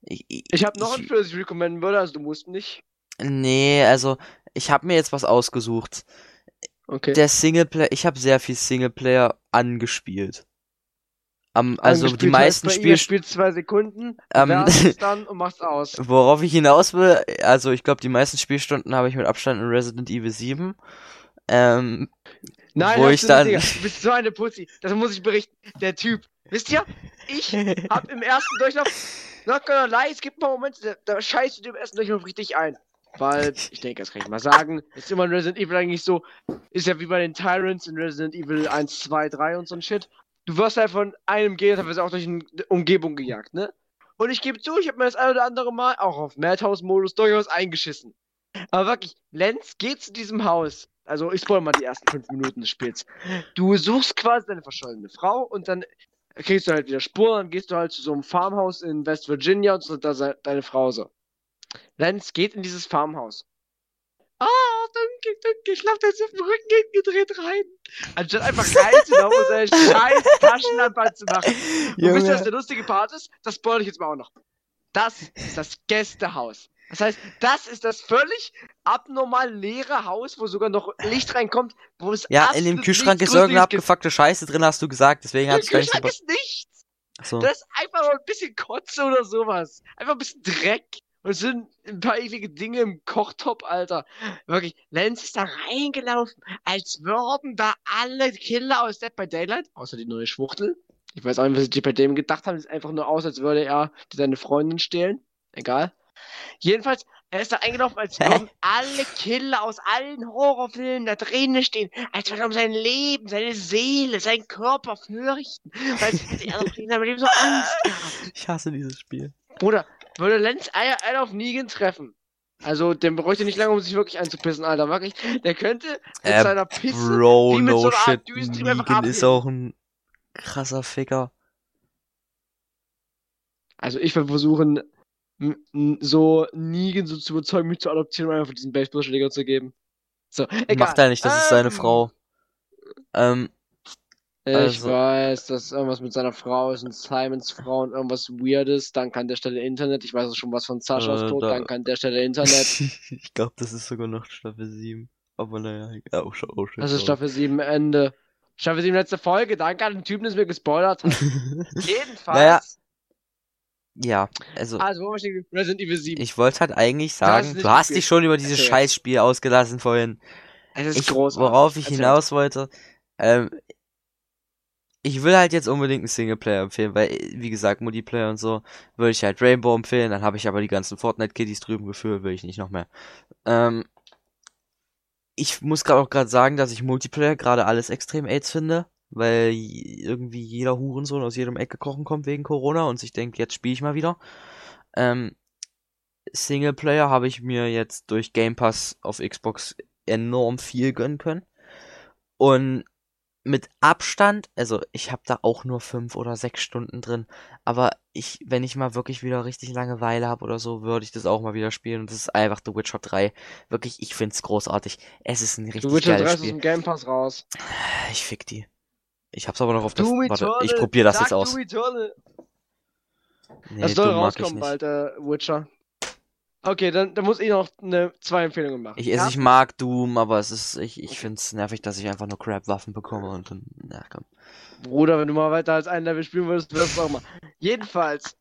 Ich, Ich habe noch ein Spiel, das ich recommenden würde, also du musst nicht. Nee, also, ich habe mir jetzt was ausgesucht. Okay. Der Singleplayer, ich habe sehr viel Singleplayer angespielt. Am, also die meisten heißt, bei ihr Spiel, spielt zwei Sekunden, Ähm, es *laughs* dann und machst aus. worauf ich hinaus will, also ich glaube, die meisten Spielstunden habe ich mit Abstand in Resident Evil 7. Ähm, Nein, wo ich du dann- Digga. Du bist so eine Pussy. Das muss ich berichten. Der Typ. Wisst ihr? Ich *laughs* hab im ersten Durchlauf. Not gonna lie, es gibt ein paar Momente, da, da scheißt du dem ersten Durchlauf richtig ein. Weil, ich denke, das kann ich mal sagen, ist immer in Resident Evil eigentlich so, ist ja wie bei den Tyrants in Resident Evil 1, 2, 3 und so ein Shit. Du wirst halt von einem Gegner teilweise auch durch eine Umgebung gejagt, ne? Und ich gebe zu, ich habe mir das ein oder andere Mal auch auf Madhouse-Modus durchaus eingeschissen. Aber wirklich, Lenz geht zu diesem Haus. Also, ich spoil mal die ersten fünf Minuten des Spiels. Du suchst quasi deine verschollene Frau und dann kriegst du halt wieder Spuren, dann gehst du halt zu so einem Farmhaus in West Virginia und so, da sei deine Frau so. Lenz geht in dieses Farmhaus. Ah, danke, danke, ich lauf da jetzt auf dem Rücken gedreht rein. Anstatt einfach reinzulaufen und seine scheiß Taschenlampe zu machen. Und wisst ihr, was der lustige Part ist? Das spoil ich jetzt mal auch noch. Das ist das Gästehaus. Das heißt, das ist das völlig abnormal leere Haus, wo sogar noch Licht reinkommt, wo es ja, in dem Kühlschrank ist irgendeine abgefuckte Scheiße drin, hast du gesagt, deswegen hab ich gar nicht so Kühlschrank ist nichts. Achso. Da ist einfach nur ein bisschen Kotze oder sowas. Einfach ein bisschen Dreck. Und es sind ein paar eklige Dinge im Kochtopf, Alter. Wirklich, Lenz ist da reingelaufen, als würden da alle Killer aus Dead by Daylight, außer die neue Schwuchtel. Ich weiß auch nicht, was die bei dem gedacht haben. Sieht einfach nur aus, als würde er seine Freundin stehlen. Egal. Jedenfalls, er ist da eingelaufen, als würden alle Killer aus allen Horrorfilmen da drinnen stehen. Als würde er um sein Leben, seine Seele, seinen Körper fürchten. Als hätte er noch seinem Leben so Angst gehabt. Ich hasse dieses Spiel. Bruder, würde Lenz einer auf Negan treffen. Also, der bräuchte nicht lange, um sich wirklich einzupissen, Alter. Wirklich. Der könnte mit Äh, seiner Pisse Bro, no so shit. Einfach Negan ist auch ein krasser Ficker. Also, ich würde versuchen, so Negan so zu überzeugen, mich zu adoptieren und einfach diesen Baseballschläger zu geben. So, egal. Macht er nicht, das ist seine Ähm, Frau. Ähm, Ich Also- weiß, dass irgendwas mit seiner Frau ist und Simons Frau und irgendwas Weirdes. Danke an der Stelle Internet. Ich weiß auch schon was von Saschas Äh, Tod. da- Danke an der Stelle Internet. *laughs* ich glaube, das ist sogar noch Staffel 7. Aber naja, ja, oh, oh, shit, Das ist. Staffel 7 Ende. Staffel 7 letzte Folge. Danke an den Typen, der mir gespoilert hat. *laughs* Jedenfalls. Naja. ja, also Also, wo geblieben? Resident Evil 7. ich wollte halt eigentlich sagen, du hast dich schon über dieses Erzähl. Scheißspiel ausgelassen vorhin. es ist Ich, großartig. worauf ich Erzähl. hinaus wollte, ähm, ich will halt jetzt unbedingt einen Singleplayer empfehlen, weil, wie gesagt, Multiplayer und so, würde ich halt Rainbow empfehlen, dann habe ich aber die ganzen Fortnite-Kiddies drüben geführt, will ich nicht noch mehr. Ähm, ich muss gerade auch gerade sagen, dass ich Multiplayer gerade alles extrem AIDS finde, weil irgendwie jeder Hurensohn aus jedem Eck gekrochen kommt wegen Corona und sich denkt, jetzt spiele ich mal wieder. Ähm, Singleplayer habe ich mir jetzt durch Game Pass auf Xbox enorm viel gönnen können. Und mit Abstand, also ich habe da auch nur fünf oder sechs Stunden drin, aber ich, wenn ich mal wirklich wieder richtig Langeweile habe oder so, würde ich das auch mal wieder spielen. Und das ist einfach The Witcher 3. Wirklich, ich find's großartig. Es ist ein richtig Du Witcher 3 geiles ist Spiel. dem Game Pass raus. Ich fick die. Ich hab's aber noch auf das. Doom Warte, ich probier das Sag jetzt aus. Nee, das soll rauskommen bald, äh, Witcher. Okay, dann, dann muss ich noch eine, zwei Empfehlungen machen. Ich, also ich Erstens- mag Doom, aber es ist, ich, ich find's nervig, dass ich einfach nur Crap-Waffen bekomme und dann, na komm. Bruder, wenn du mal weiter als ein Level spielen würdest, würdest du auch mal. Jedenfalls.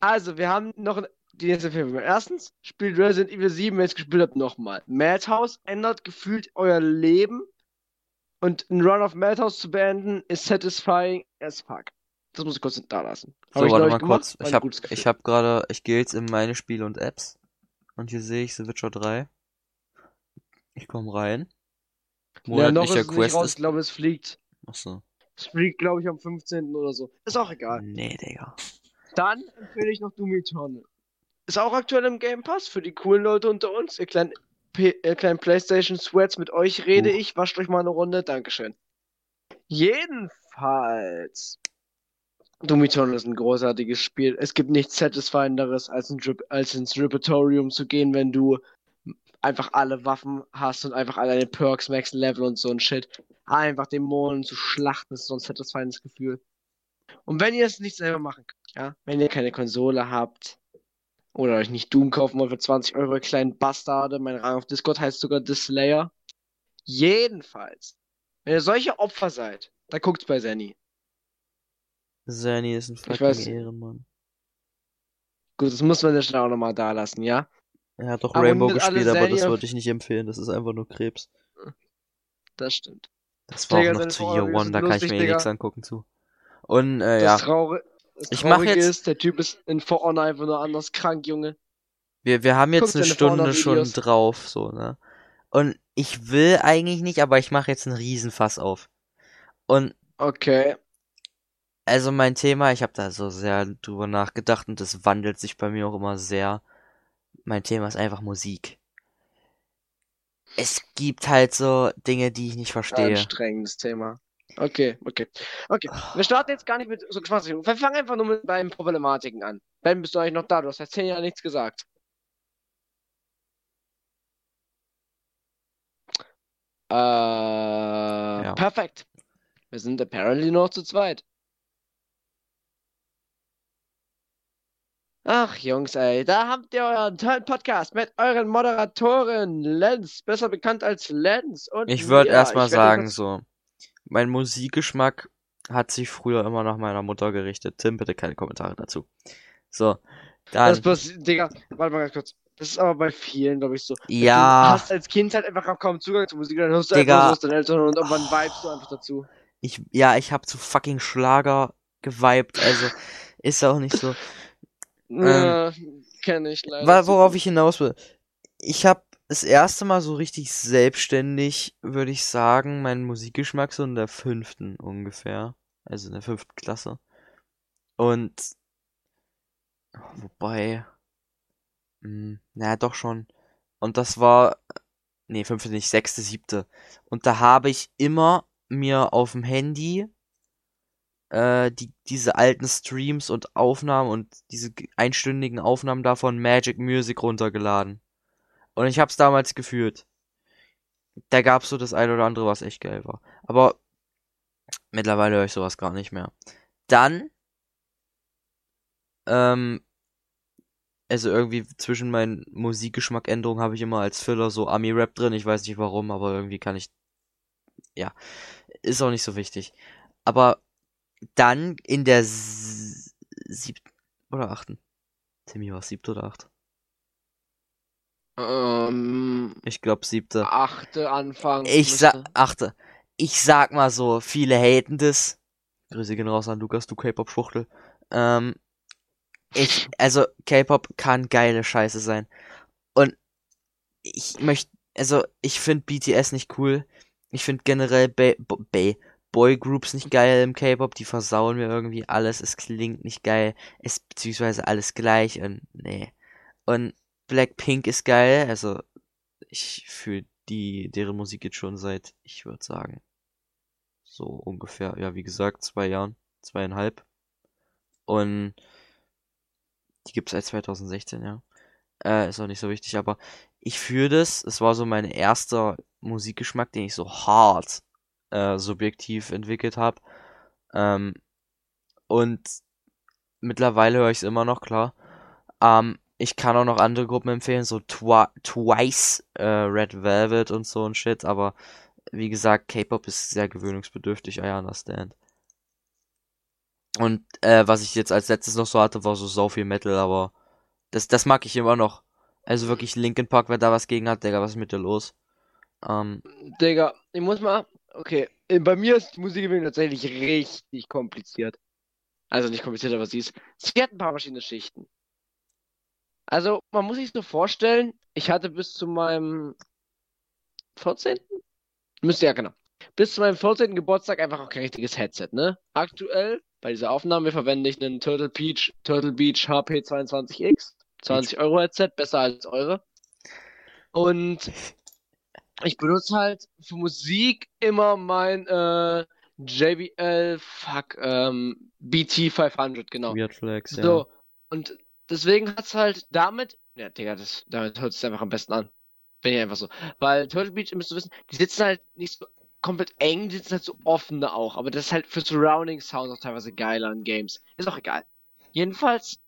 Also, wir haben noch die nächste Empfehlung. Erstens, spielt Resident Evil 7, wenn ihr es gespielt habt, nochmal. Madhouse ändert gefühlt euer Leben. Und ein Run of Madhouse zu beenden, ist satisfying as fuck. Das muss ich kurz da lassen. So, ich warte mal kurz. Ich ein hab, gutes Gefühl. ich hab gerade, ich gehe jetzt in meine Spiele und Apps. Und hier sehe ich The Witcher 3. Ich komme rein. ja, noch ist Monatlicher Quest raus. Ich ist. glaube, es fliegt. Achso. Es fliegt, glaube ich, am 15. oder so. Ist auch egal. Nee, Digga. Dann empfehle ich noch Doom Eternal. Ist auch aktuell im Game Pass für die coolen Leute unter uns. Ihr kleinen, P ihr kleinen PlayStation Sweats, mit euch rede Huch. ich. Wascht euch mal eine Runde. Dankeschön. Jedenfalls. Eternal ist ein großartiges Spiel. Es gibt nichts satisfyenderes, als, ein als ins Repertorium zu gehen, wenn du einfach alle Waffen hast und einfach alle deine Perks, Max Level und so ein Shit. Einfach Dämonen zu schlachten, ist so ein satisfyendes Gefühl. Und wenn ihr es nicht selber machen könnt, ja, wenn ihr keine Konsole habt oder euch nicht Doom kaufen wollt für 20 Euro, kleinen Bastarde, mein Rang auf Discord heißt sogar The Slayer. Jedenfalls, wenn ihr solche Opfer seid, dann guckt's bei Zenny. Sani ist ein fucking Ehrenmann. Gut, das muss man ja schnell auch nochmal da lassen, ja? Er hat doch Abonniert Rainbow gespielt, aber das würde ich nicht empfehlen. Das ist einfach nur Krebs. Das stimmt. Das war Digga, auch noch zu Year One, da kann ich mir eh Digga. nichts angucken zu. Und, äh, Das, ja. Trauri das Ich Traurige jetzt- ist, der Typ ist in For Honor einfach nur anders krank, Junge. Wir, wir haben jetzt Guck eine Stunde schon drauf, so, ne? Und ich will eigentlich nicht, aber ich mache jetzt einen Riesenfass auf. Und Okay. Also mein Thema, ich habe da so sehr drüber nachgedacht und das wandelt sich bei mir auch immer sehr. Mein Thema ist einfach Musik. Es gibt halt so Dinge, die ich nicht verstehe. Anstrengendes Thema. Okay, okay. Okay. Wir starten jetzt gar nicht mit so Geschmacksrichtungen. Wir fangen einfach nur mit beiden Problematiken an. Ben, bist du eigentlich noch da? Du hast seit zehn Jahren nichts gesagt. Äh, perfekt. Wir sind apparently noch zu zweit. Ach, Jungs, ey, da habt ihr euren tollen Podcast mit euren Moderatoren Lenz, besser bekannt als Lenz. Und Ich würde erstmal sagen, so, mein Musikgeschmack hat sich früher immer nach meiner Mutter gerichtet. Tim, bitte keine Kommentare dazu. So, dann, Das passiert, Digga, warte mal ganz kurz. Das ist aber bei vielen, glaube ich, so. Du ja, hast als Kind halt einfach auch kaum Zugang zur Musik, dann hörst du Digga. einfach so aus deinen Eltern und irgendwann vibest du einfach dazu. ich, ja, ich hab zu fucking Schlager geweibt, also, ist auch nicht so. Ja, kenne ich leider. Wa- zu Worauf ich hinaus will. Ich habe das erste Mal so richtig selbstständig, würde ich sagen, meinen Musikgeschmack so in der fünften ungefähr. Also in der fünften Klasse. Und wobei, mh, naja, doch schon. Und das war, nee, fünfte nicht, sechste, siebte. Und da habe ich immer mir auf dem Handy äh, die, diese alten Streams und Aufnahmen und diese ge- einstündigen Aufnahmen davon Magic Music runtergeladen. Und ich hab's damals gefühlt. Da gab's so das eine oder andere, was echt geil war. Aber mittlerweile höre ich sowas gar nicht mehr. Dann, ähm, also irgendwie zwischen meinen Musikgeschmackänderungen habe ich immer als Filler so Ami-Rap drin. Ich weiß nicht warum, aber irgendwie kann ich, ja, ist auch nicht so wichtig. Aber dann in der siebten oder achten. Timmy war siebte oder acht? Ähm, Ich glaube siebte. achte Anfang. Ich sag, achte. Ich sag mal so, viele haten das. Grüße gehen raus an Lukas, du K-Pop-Schwuchtel. Ähm, ich, also, K-Pop kann geile Scheiße sein. Und ich möchte, also, ich finde BTS nicht cool. Ich finde generell Ba- Bo- Ba- Boygroups nicht geil im K-Pop. Die versauen mir irgendwie alles. Es klingt nicht geil. Es, beziehungsweise alles gleich und, nee. Und Blackpink ist geil. Also, ich fühle die, deren Musik jetzt schon seit, ich würde sagen, so ungefähr, ja, wie gesagt, zwei Jahren, zweieinhalb. Und die gibt's seit 2016, ja. Äh, ist auch nicht so wichtig, aber ich fühle das. Es war so mein erster Musikgeschmack, den ich so hart äh, subjektiv entwickelt habe. Ähm, und mittlerweile höre ich es immer noch, klar. Ähm, ich kann auch noch andere Gruppen empfehlen, so Twi Twice, äh, Red Velvet und so ein Shit, aber wie gesagt, K-Pop ist sehr gewöhnungsbedürftig, I understand. Und äh, was ich jetzt als letztes noch so hatte, war so sau viel Metal, aber das, das mag ich immer noch. Also wirklich Linkin Park, wer da was gegen hat, Digga, was ist mit dir los? Ähm, Digga, ich muss mal okay. Äh, Bei mir ist Musikgewinnung tatsächlich richtig kompliziert. Also nicht kompliziert, aber sie ist. Sie hat ein paar verschiedene Schichten. Also, man muss sich so vorstellen, ich hatte bis zu meinem 14. Müsste ja, genau. Bis zu meinem 14. Geburtstag einfach auch kein richtiges Headset, ne? Aktuell, bei dieser Aufnahme, verwende ich einen Turtle Beach, Turtle Beach HP22X. 20 Euro Headset, besser als eure. Und ich benutze halt für Musik immer mein äh, JBL, fuck, ähm, BT 500, genau. Weird Flex, ja. So, und deswegen hat's halt damit, ja, Digga, das, damit hört es einfach am besten an. Bin ich einfach so. Weil Turtle Beach, ihr müsst wissen, die sitzen halt nicht so komplett eng, die sitzen halt so offene auch. Aber das ist halt für Surrounding Sound auch teilweise geiler in Games. Ist auch egal. Jedenfalls,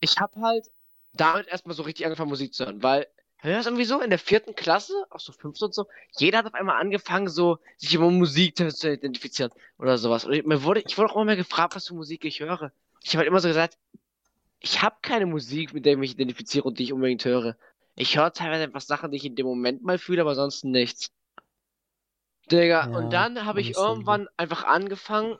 ich hab halt damit erstmal so richtig angefangen, Musik zu hören, weil, hör das irgendwie so, in der vierten Klasse, auch so fünfte und so, jeder hat auf einmal angefangen, so, sich über Musik zu, identifizieren oder sowas. Und ich, mir wurde, ich wurde auch immer mehr gefragt, was für Musik ich höre. Ich habe halt immer so gesagt, ich habe keine Musik, mit der ich mich identifiziere und die ich unbedingt höre. Ich höre teilweise einfach Sachen, die ich in dem Moment mal fühle, aber sonst nichts. Digga, Ja, und dann habe ich irgendwann einfach angefangen.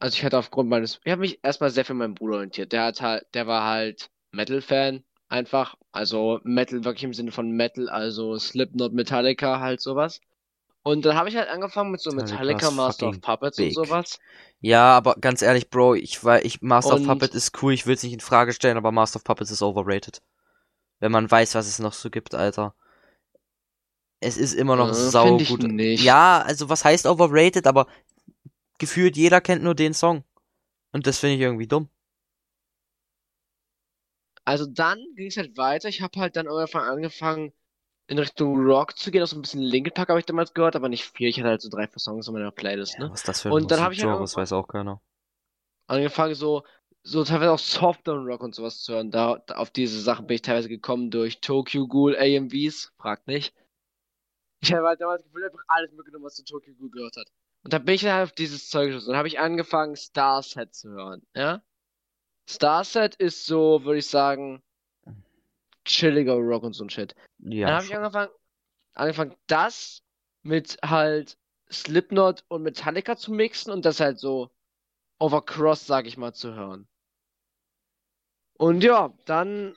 Also ich hatte aufgrund meines, ich habe mich erstmal sehr für meinen Bruder orientiert. Der hat halt, der war halt Metal-Fan, einfach. Also Metal wirklich im Sinne von Metal, also Slipknot, Metallica, halt sowas. Und dann habe ich halt angefangen mit so Metallica Master of Puppets big. und sowas. Ja, aber ganz ehrlich, Bro, ich war, ich, Master of Und- Puppet ist cool, ich will es nicht in Frage stellen, aber Master of Puppets ist overrated. Wenn man weiß, was es noch so gibt, Alter. Es ist immer noch Äh, sau gut. nicht. Ja, also was heißt overrated, aber gefühlt jeder kennt nur den Song. Und das finde ich irgendwie dumm. Also dann ging es halt weiter. Ich habe halt dann irgendwann angefangen, in Richtung Rock zu gehen. Auch so ein bisschen Linkin Park habe ich damals gehört, aber nicht viel. Ich hatte halt so drei, vier Songs in meiner Playlist, Ja, ne? was ist das für ein Und dann hab ich halt das weiß auch keiner. Angefangen so, so teilweise auch Softdown Rock und sowas zu hören. Da, auf diese Sachen bin ich teilweise gekommen durch Tokyo Ghoul AMVs. Fragt nicht. Ich habe halt damals gefühlt einfach alles mitgenommen, was zu Tokyo Ghoul gehört hat. Und da bin ich halt auf dieses Zeug geschossen. Dann habe ich angefangen, Starset zu hören, ja? Starset ist so, würde ich sagen, chilliger Rock und so ein Shit. Dann Ja, habe ich angefangen, angefangen, das mit halt Slipknot und Metallica zu mixen und das halt so overcross, sag ich mal, zu hören. Und ja, dann,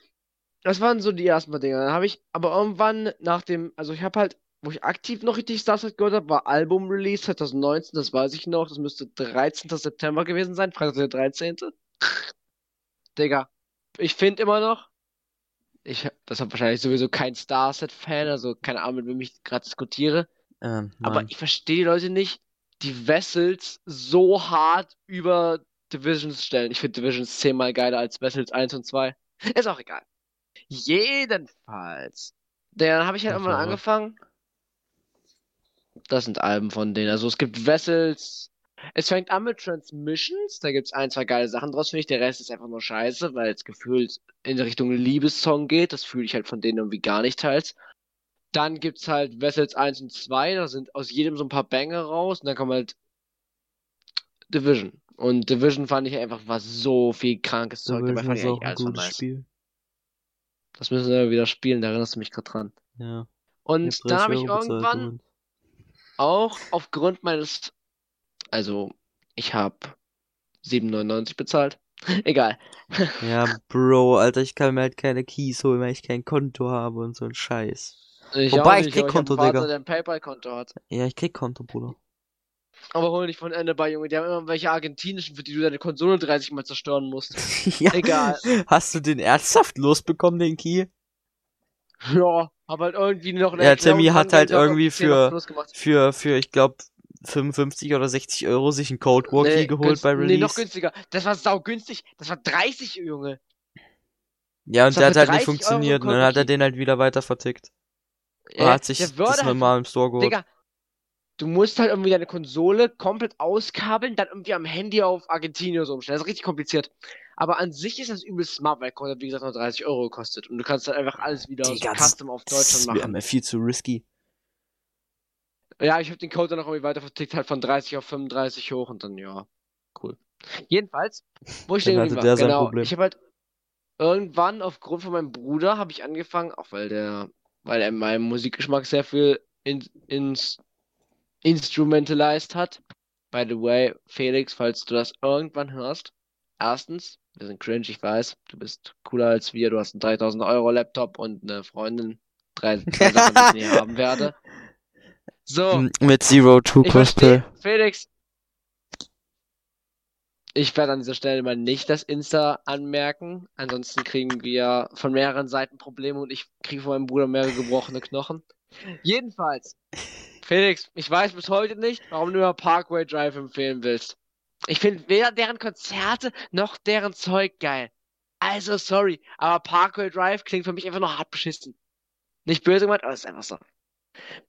das waren so die ersten paar Dinge. Dann habe ich, aber irgendwann nach dem, also ich habe halt, wo ich aktiv noch richtig Starset gehört habe, war Album-Release 2019, das weiß ich noch, das müsste 13. September gewesen sein, Freitag der 13. Digga, ich finde immer noch, ich, das hat wahrscheinlich sowieso kein Starset-Fan, also keine Ahnung, mit wem ich gerade diskutiere. ähm, Aber ich verstehe die Leute nicht, die Vessels so hart über Divisions stellen. Ich finde Divisions zehnmal geiler als Vessels 1 und 2. Ist auch egal. Jedenfalls. Dann habe ich halt irgendwann angefangen. Das sind Alben von denen. Also es gibt Vessels. Es fängt an mit Transmissions. Da gibt's ein, zwei geile Sachen draus, finde ich. Der Rest ist einfach nur scheiße, weil es gefühlt in Richtung Liebessong geht. Das fühle ich halt von denen irgendwie gar nicht teils. Dann gibt's halt Vessels 1 und 2, da sind aus jedem so ein paar Banger raus und dann kommt halt Division. Und Division fand ich einfach war so viel krankes Zeug, dabei Division fand ist ich auch ein gutes nice. Spiel. Das müssen wir wieder spielen, da erinnerst du mich gerade dran. Ja. Und dann habe 30 ich irgendwann auch aufgrund meines, also ich habe 7,99 bezahlt. *laughs* Egal. Ja, Bro, Alter, ich kann mir halt keine Keys holen, weil ich kein Konto habe und so ein Scheiß. Ich Wobei, auch ich nicht, krieg aber Konto, einen Vater, Digga. der ein PayPal-Konto hat. Ja, ich krieg Konto, Bruder. Aber hol nicht von Ende bei, Junge. Die haben immer welche argentinischen, für die du deine Konsole 30 Mal zerstören musst. *laughs* ja. Egal. Hast du den ernsthaft losbekommen, den Key? Ja, hab halt irgendwie noch eine Ja, Timmy hat halt irgendwie auf 10 auf für-. Für, für, ich glaube, 55 oder 60 Euro sich einen Cold War Key Nee, geholt bei Nee, noch Release. günstiger. Das war saugünstig. Das war 30, Junge. ja, und Das der hat halt nicht 30 Euro funktioniert. Und Cold dann hat er den halt wieder weiter vertickt. Und hat sich das halt, normal im Store geholt. Digga, du musst halt irgendwie deine Konsole komplett auskabeln, dann irgendwie am Handy auf Argentinien so umstellen. Das ist richtig kompliziert. Aber an sich ist das übel smart, weil es wie gesagt, nur 30 Euro gekostet. Und du kannst dann einfach alles wieder so Digga, das- custom auf Das ist Deutschland mir machen. viel zu risky. Ja, ich habe den Code dann noch irgendwie weiter vertickt, halt von 30 auf 35 hoch und dann, ja, cool. Jedenfalls, wo ich stehen hatte der war, sein genau, Problem. ich habe halt irgendwann aufgrund von meinem Bruder habe ich angefangen, auch weil der, weil er in meinem Musikgeschmack sehr viel in, ins instrumentalized hat. By the way, Felix, falls du das irgendwann hörst, erstens, wir sind cringe, ich weiß, du bist cooler als wir, du hast einen 3000 Euro Laptop und eine Freundin, drei, drei Sachen, die ich nie *laughs* haben werde. So, Mit Zero Two verstehe, Felix. Ich werde an dieser Stelle mal nicht das Insta anmerken. Ansonsten kriegen wir von mehreren Seiten Probleme und ich kriege von meinem Bruder mehrere gebrochene Knochen. Jedenfalls, Felix, ich weiß bis heute nicht, warum du mir Parkway Drive empfehlen willst. Ich finde weder deren Konzerte noch deren Zeug geil. Also sorry, aber Parkway Drive klingt für mich einfach nur hart beschissen. Nicht böse gemeint, aber es ist einfach so.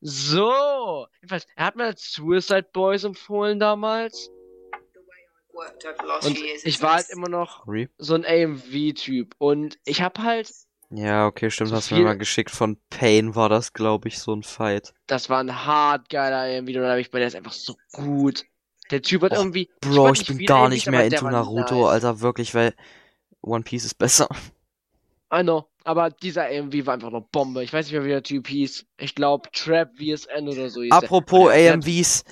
So, jedenfalls, er hat mir Suicide Boys empfohlen damals. Und ich war halt immer noch so ein AMV-Typ. Und ich hab halt, ja, okay, stimmt, So hast du mir mal geschickt. Von Pain war das, glaube ich, so ein Fight. das war ein hart geiler AMV, und da hab ich bei der ist einfach so gut. Der Typ hat Och, irgendwie. Bro, fand ich bin gar nicht mehr into Naruto, nice. Alter, wirklich, weil One Piece ist besser. I know. Aber dieser AMV war einfach noch Bombe. Ich weiß nicht mehr, wie der Typ hieß. Ich glaube, Trap VSN oder so hieß. Apropos der- AMVs,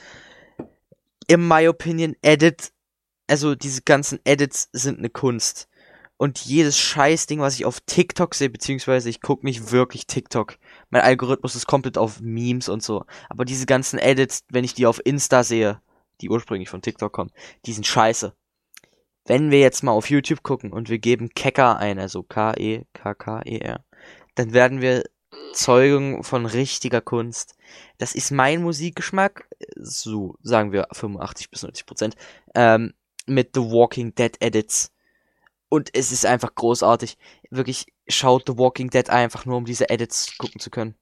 in my opinion, Edit, also diese ganzen Edits sind eine Kunst. Und jedes Scheißding, was ich auf TikTok sehe, beziehungsweise ich gucke nicht wirklich TikTok. Mein Algorithmus ist komplett auf Memes und so. Aber diese ganzen Edits, wenn ich die auf Insta sehe, die ursprünglich von TikTok kommen, die sind scheiße. Wenn wir jetzt mal auf YouTube gucken und wir geben Kecker ein, also K-E-K-K-E-R, dann werden wir Zeugung von richtiger Kunst. Das ist mein Musikgeschmack, so sagen wir 85 bis 90 Prozent, ähm, mit The Walking Dead Edits. Und es ist einfach großartig. Wirklich, schaut The Walking Dead einfach nur, um diese Edits gucken zu können.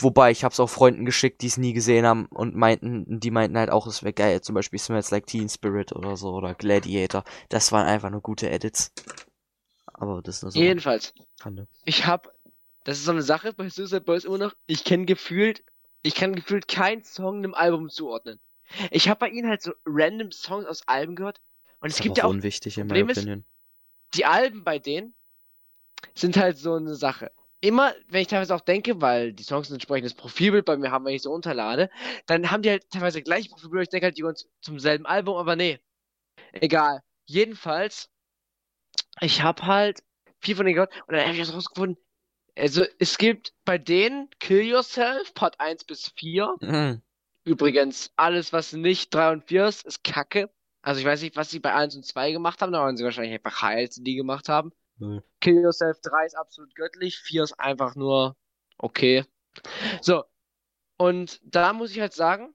Wobei, ich hab's auch Freunden geschickt, die es nie gesehen haben und meinten, die meinten halt auch, es wäre geil. Zum Beispiel Smells Like Teen Spirit oder so oder Gladiator. Das waren einfach nur gute Edits. Aber das ist nur so. Jedenfalls, Rande. ich hab. Das ist so eine Sache bei Suicide Boys immer noch. Ich kenne gefühlt. Ich kann gefühlt keinen Song einem Album zuordnen. Ich habe bei ihnen halt so random Songs aus Alben gehört. Und es Ist gibt ja auch unwichtig in Problem meiner ist- die Alben bei denen sind halt so eine Sache. Immer, wenn ich teilweise auch denke, weil die Songs ein entsprechendes Profilbild bei mir haben, wenn ich sie runterlade, dann haben die halt teilweise gleich Profilbild. Ich denke halt, die gehören z- zum selben Album, aber nee. Egal. Jedenfalls, ich habe halt viel von denen gehört und dann habe ich das rausgefunden. Also, es gibt bei denen Kill Yourself, Part 1 bis 4. Mhm. Übrigens, alles, was nicht 3 und 4 ist, ist Kacke. Also, ich weiß nicht, was sie bei 1 und 2 gemacht haben, da waren sie wahrscheinlich einfach sie die gemacht haben. Null. Kill Yourself 3 ist absolut göttlich, 4 ist einfach nur okay. So. Und da muss ich halt sagen,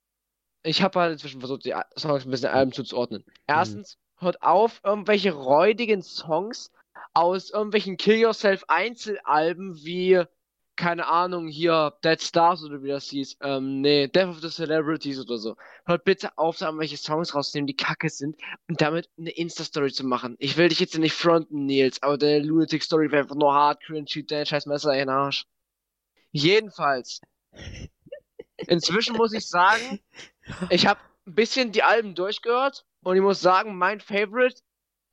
ich habe halt inzwischen versucht, die Songs ein bisschen Alben zuzuordnen. Erstens, hört auf, irgendwelche räudigen Songs aus irgendwelchen Kill Yourself Einzelalben wie, keine Ahnung, hier Dead Stars oder wie das hieß, ähm, nee, Death of the Celebrities oder so. Hört bitte auf, da irgendwelche Songs rauszunehmen, die kacke sind und damit eine Insta-Story zu machen. Ich will dich jetzt nicht fronten, Nils, aber deine Lunatic-Story wäre einfach nur hart cringe, schieb dein scheiß Messer in den Arsch. Jedenfalls. Inzwischen muss ich sagen, ich habe ein bisschen die Alben durchgehört und ich muss sagen, mein Favorite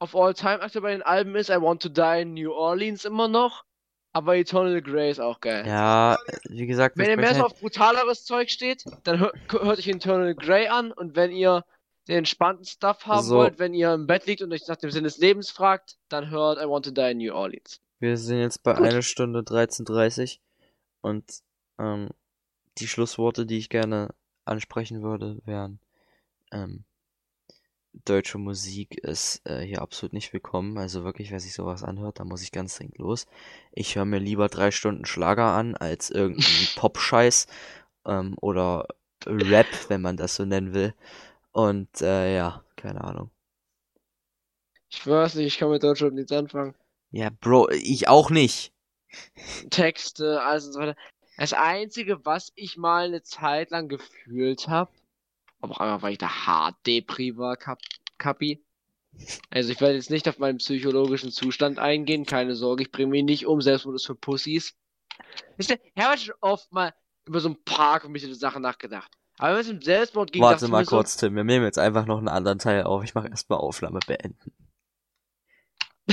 of all time aktuell bei den Alben ist I Want to Die in New Orleans immer noch, aber Eternal Grey ist auch geil. Ja, wie gesagt, Wenn ihr mehr so auf brutaleres Zeug steht, dann hört, hört euch Eternal Grey an und wenn ihr den entspannten Stuff haben So. wollt, wenn ihr im Bett liegt und euch nach dem Sinn des Lebens fragt, dann hört I Want to Die in New Orleans. wir sind jetzt bei Gut. einer Stunde 13.30 und ähm, die Schlussworte, die ich gerne ansprechen würde, wären ähm, deutsche Musik ist äh, hier absolut nicht willkommen. Also wirklich, wer sich sowas anhört, da muss ich ganz dringend los. Ich höre mir lieber drei Stunden Schlager an als irgendeinen *laughs* Pop-Scheiß ähm, oder Rap, wenn man das so nennen will. Und äh, ja, keine Ahnung. Ich weiß nicht, ich kann mit Deutschland nichts anfangen. Ja, Bro, ich auch nicht. Texte, alles und so weiter. Das Einzige, was ich mal eine Zeit lang gefühlt habe, aber auch einfach, weil ich da hart Depri war, Kap Kapi. Also ich werde jetzt nicht auf meinen psychologischen Zustand eingehen, keine Sorge, ich bringe mich nicht um, Selbstmord ist für Pussys. Ich habe schon oft mal über so ein paar komische Sachen nachgedacht. Aber wenn es um Selbstmord dachte Warte mal mir so, kurz, Tim. Wir nehmen jetzt einfach noch einen anderen Teil auf. Ich mache erstmal Aufnahme beenden.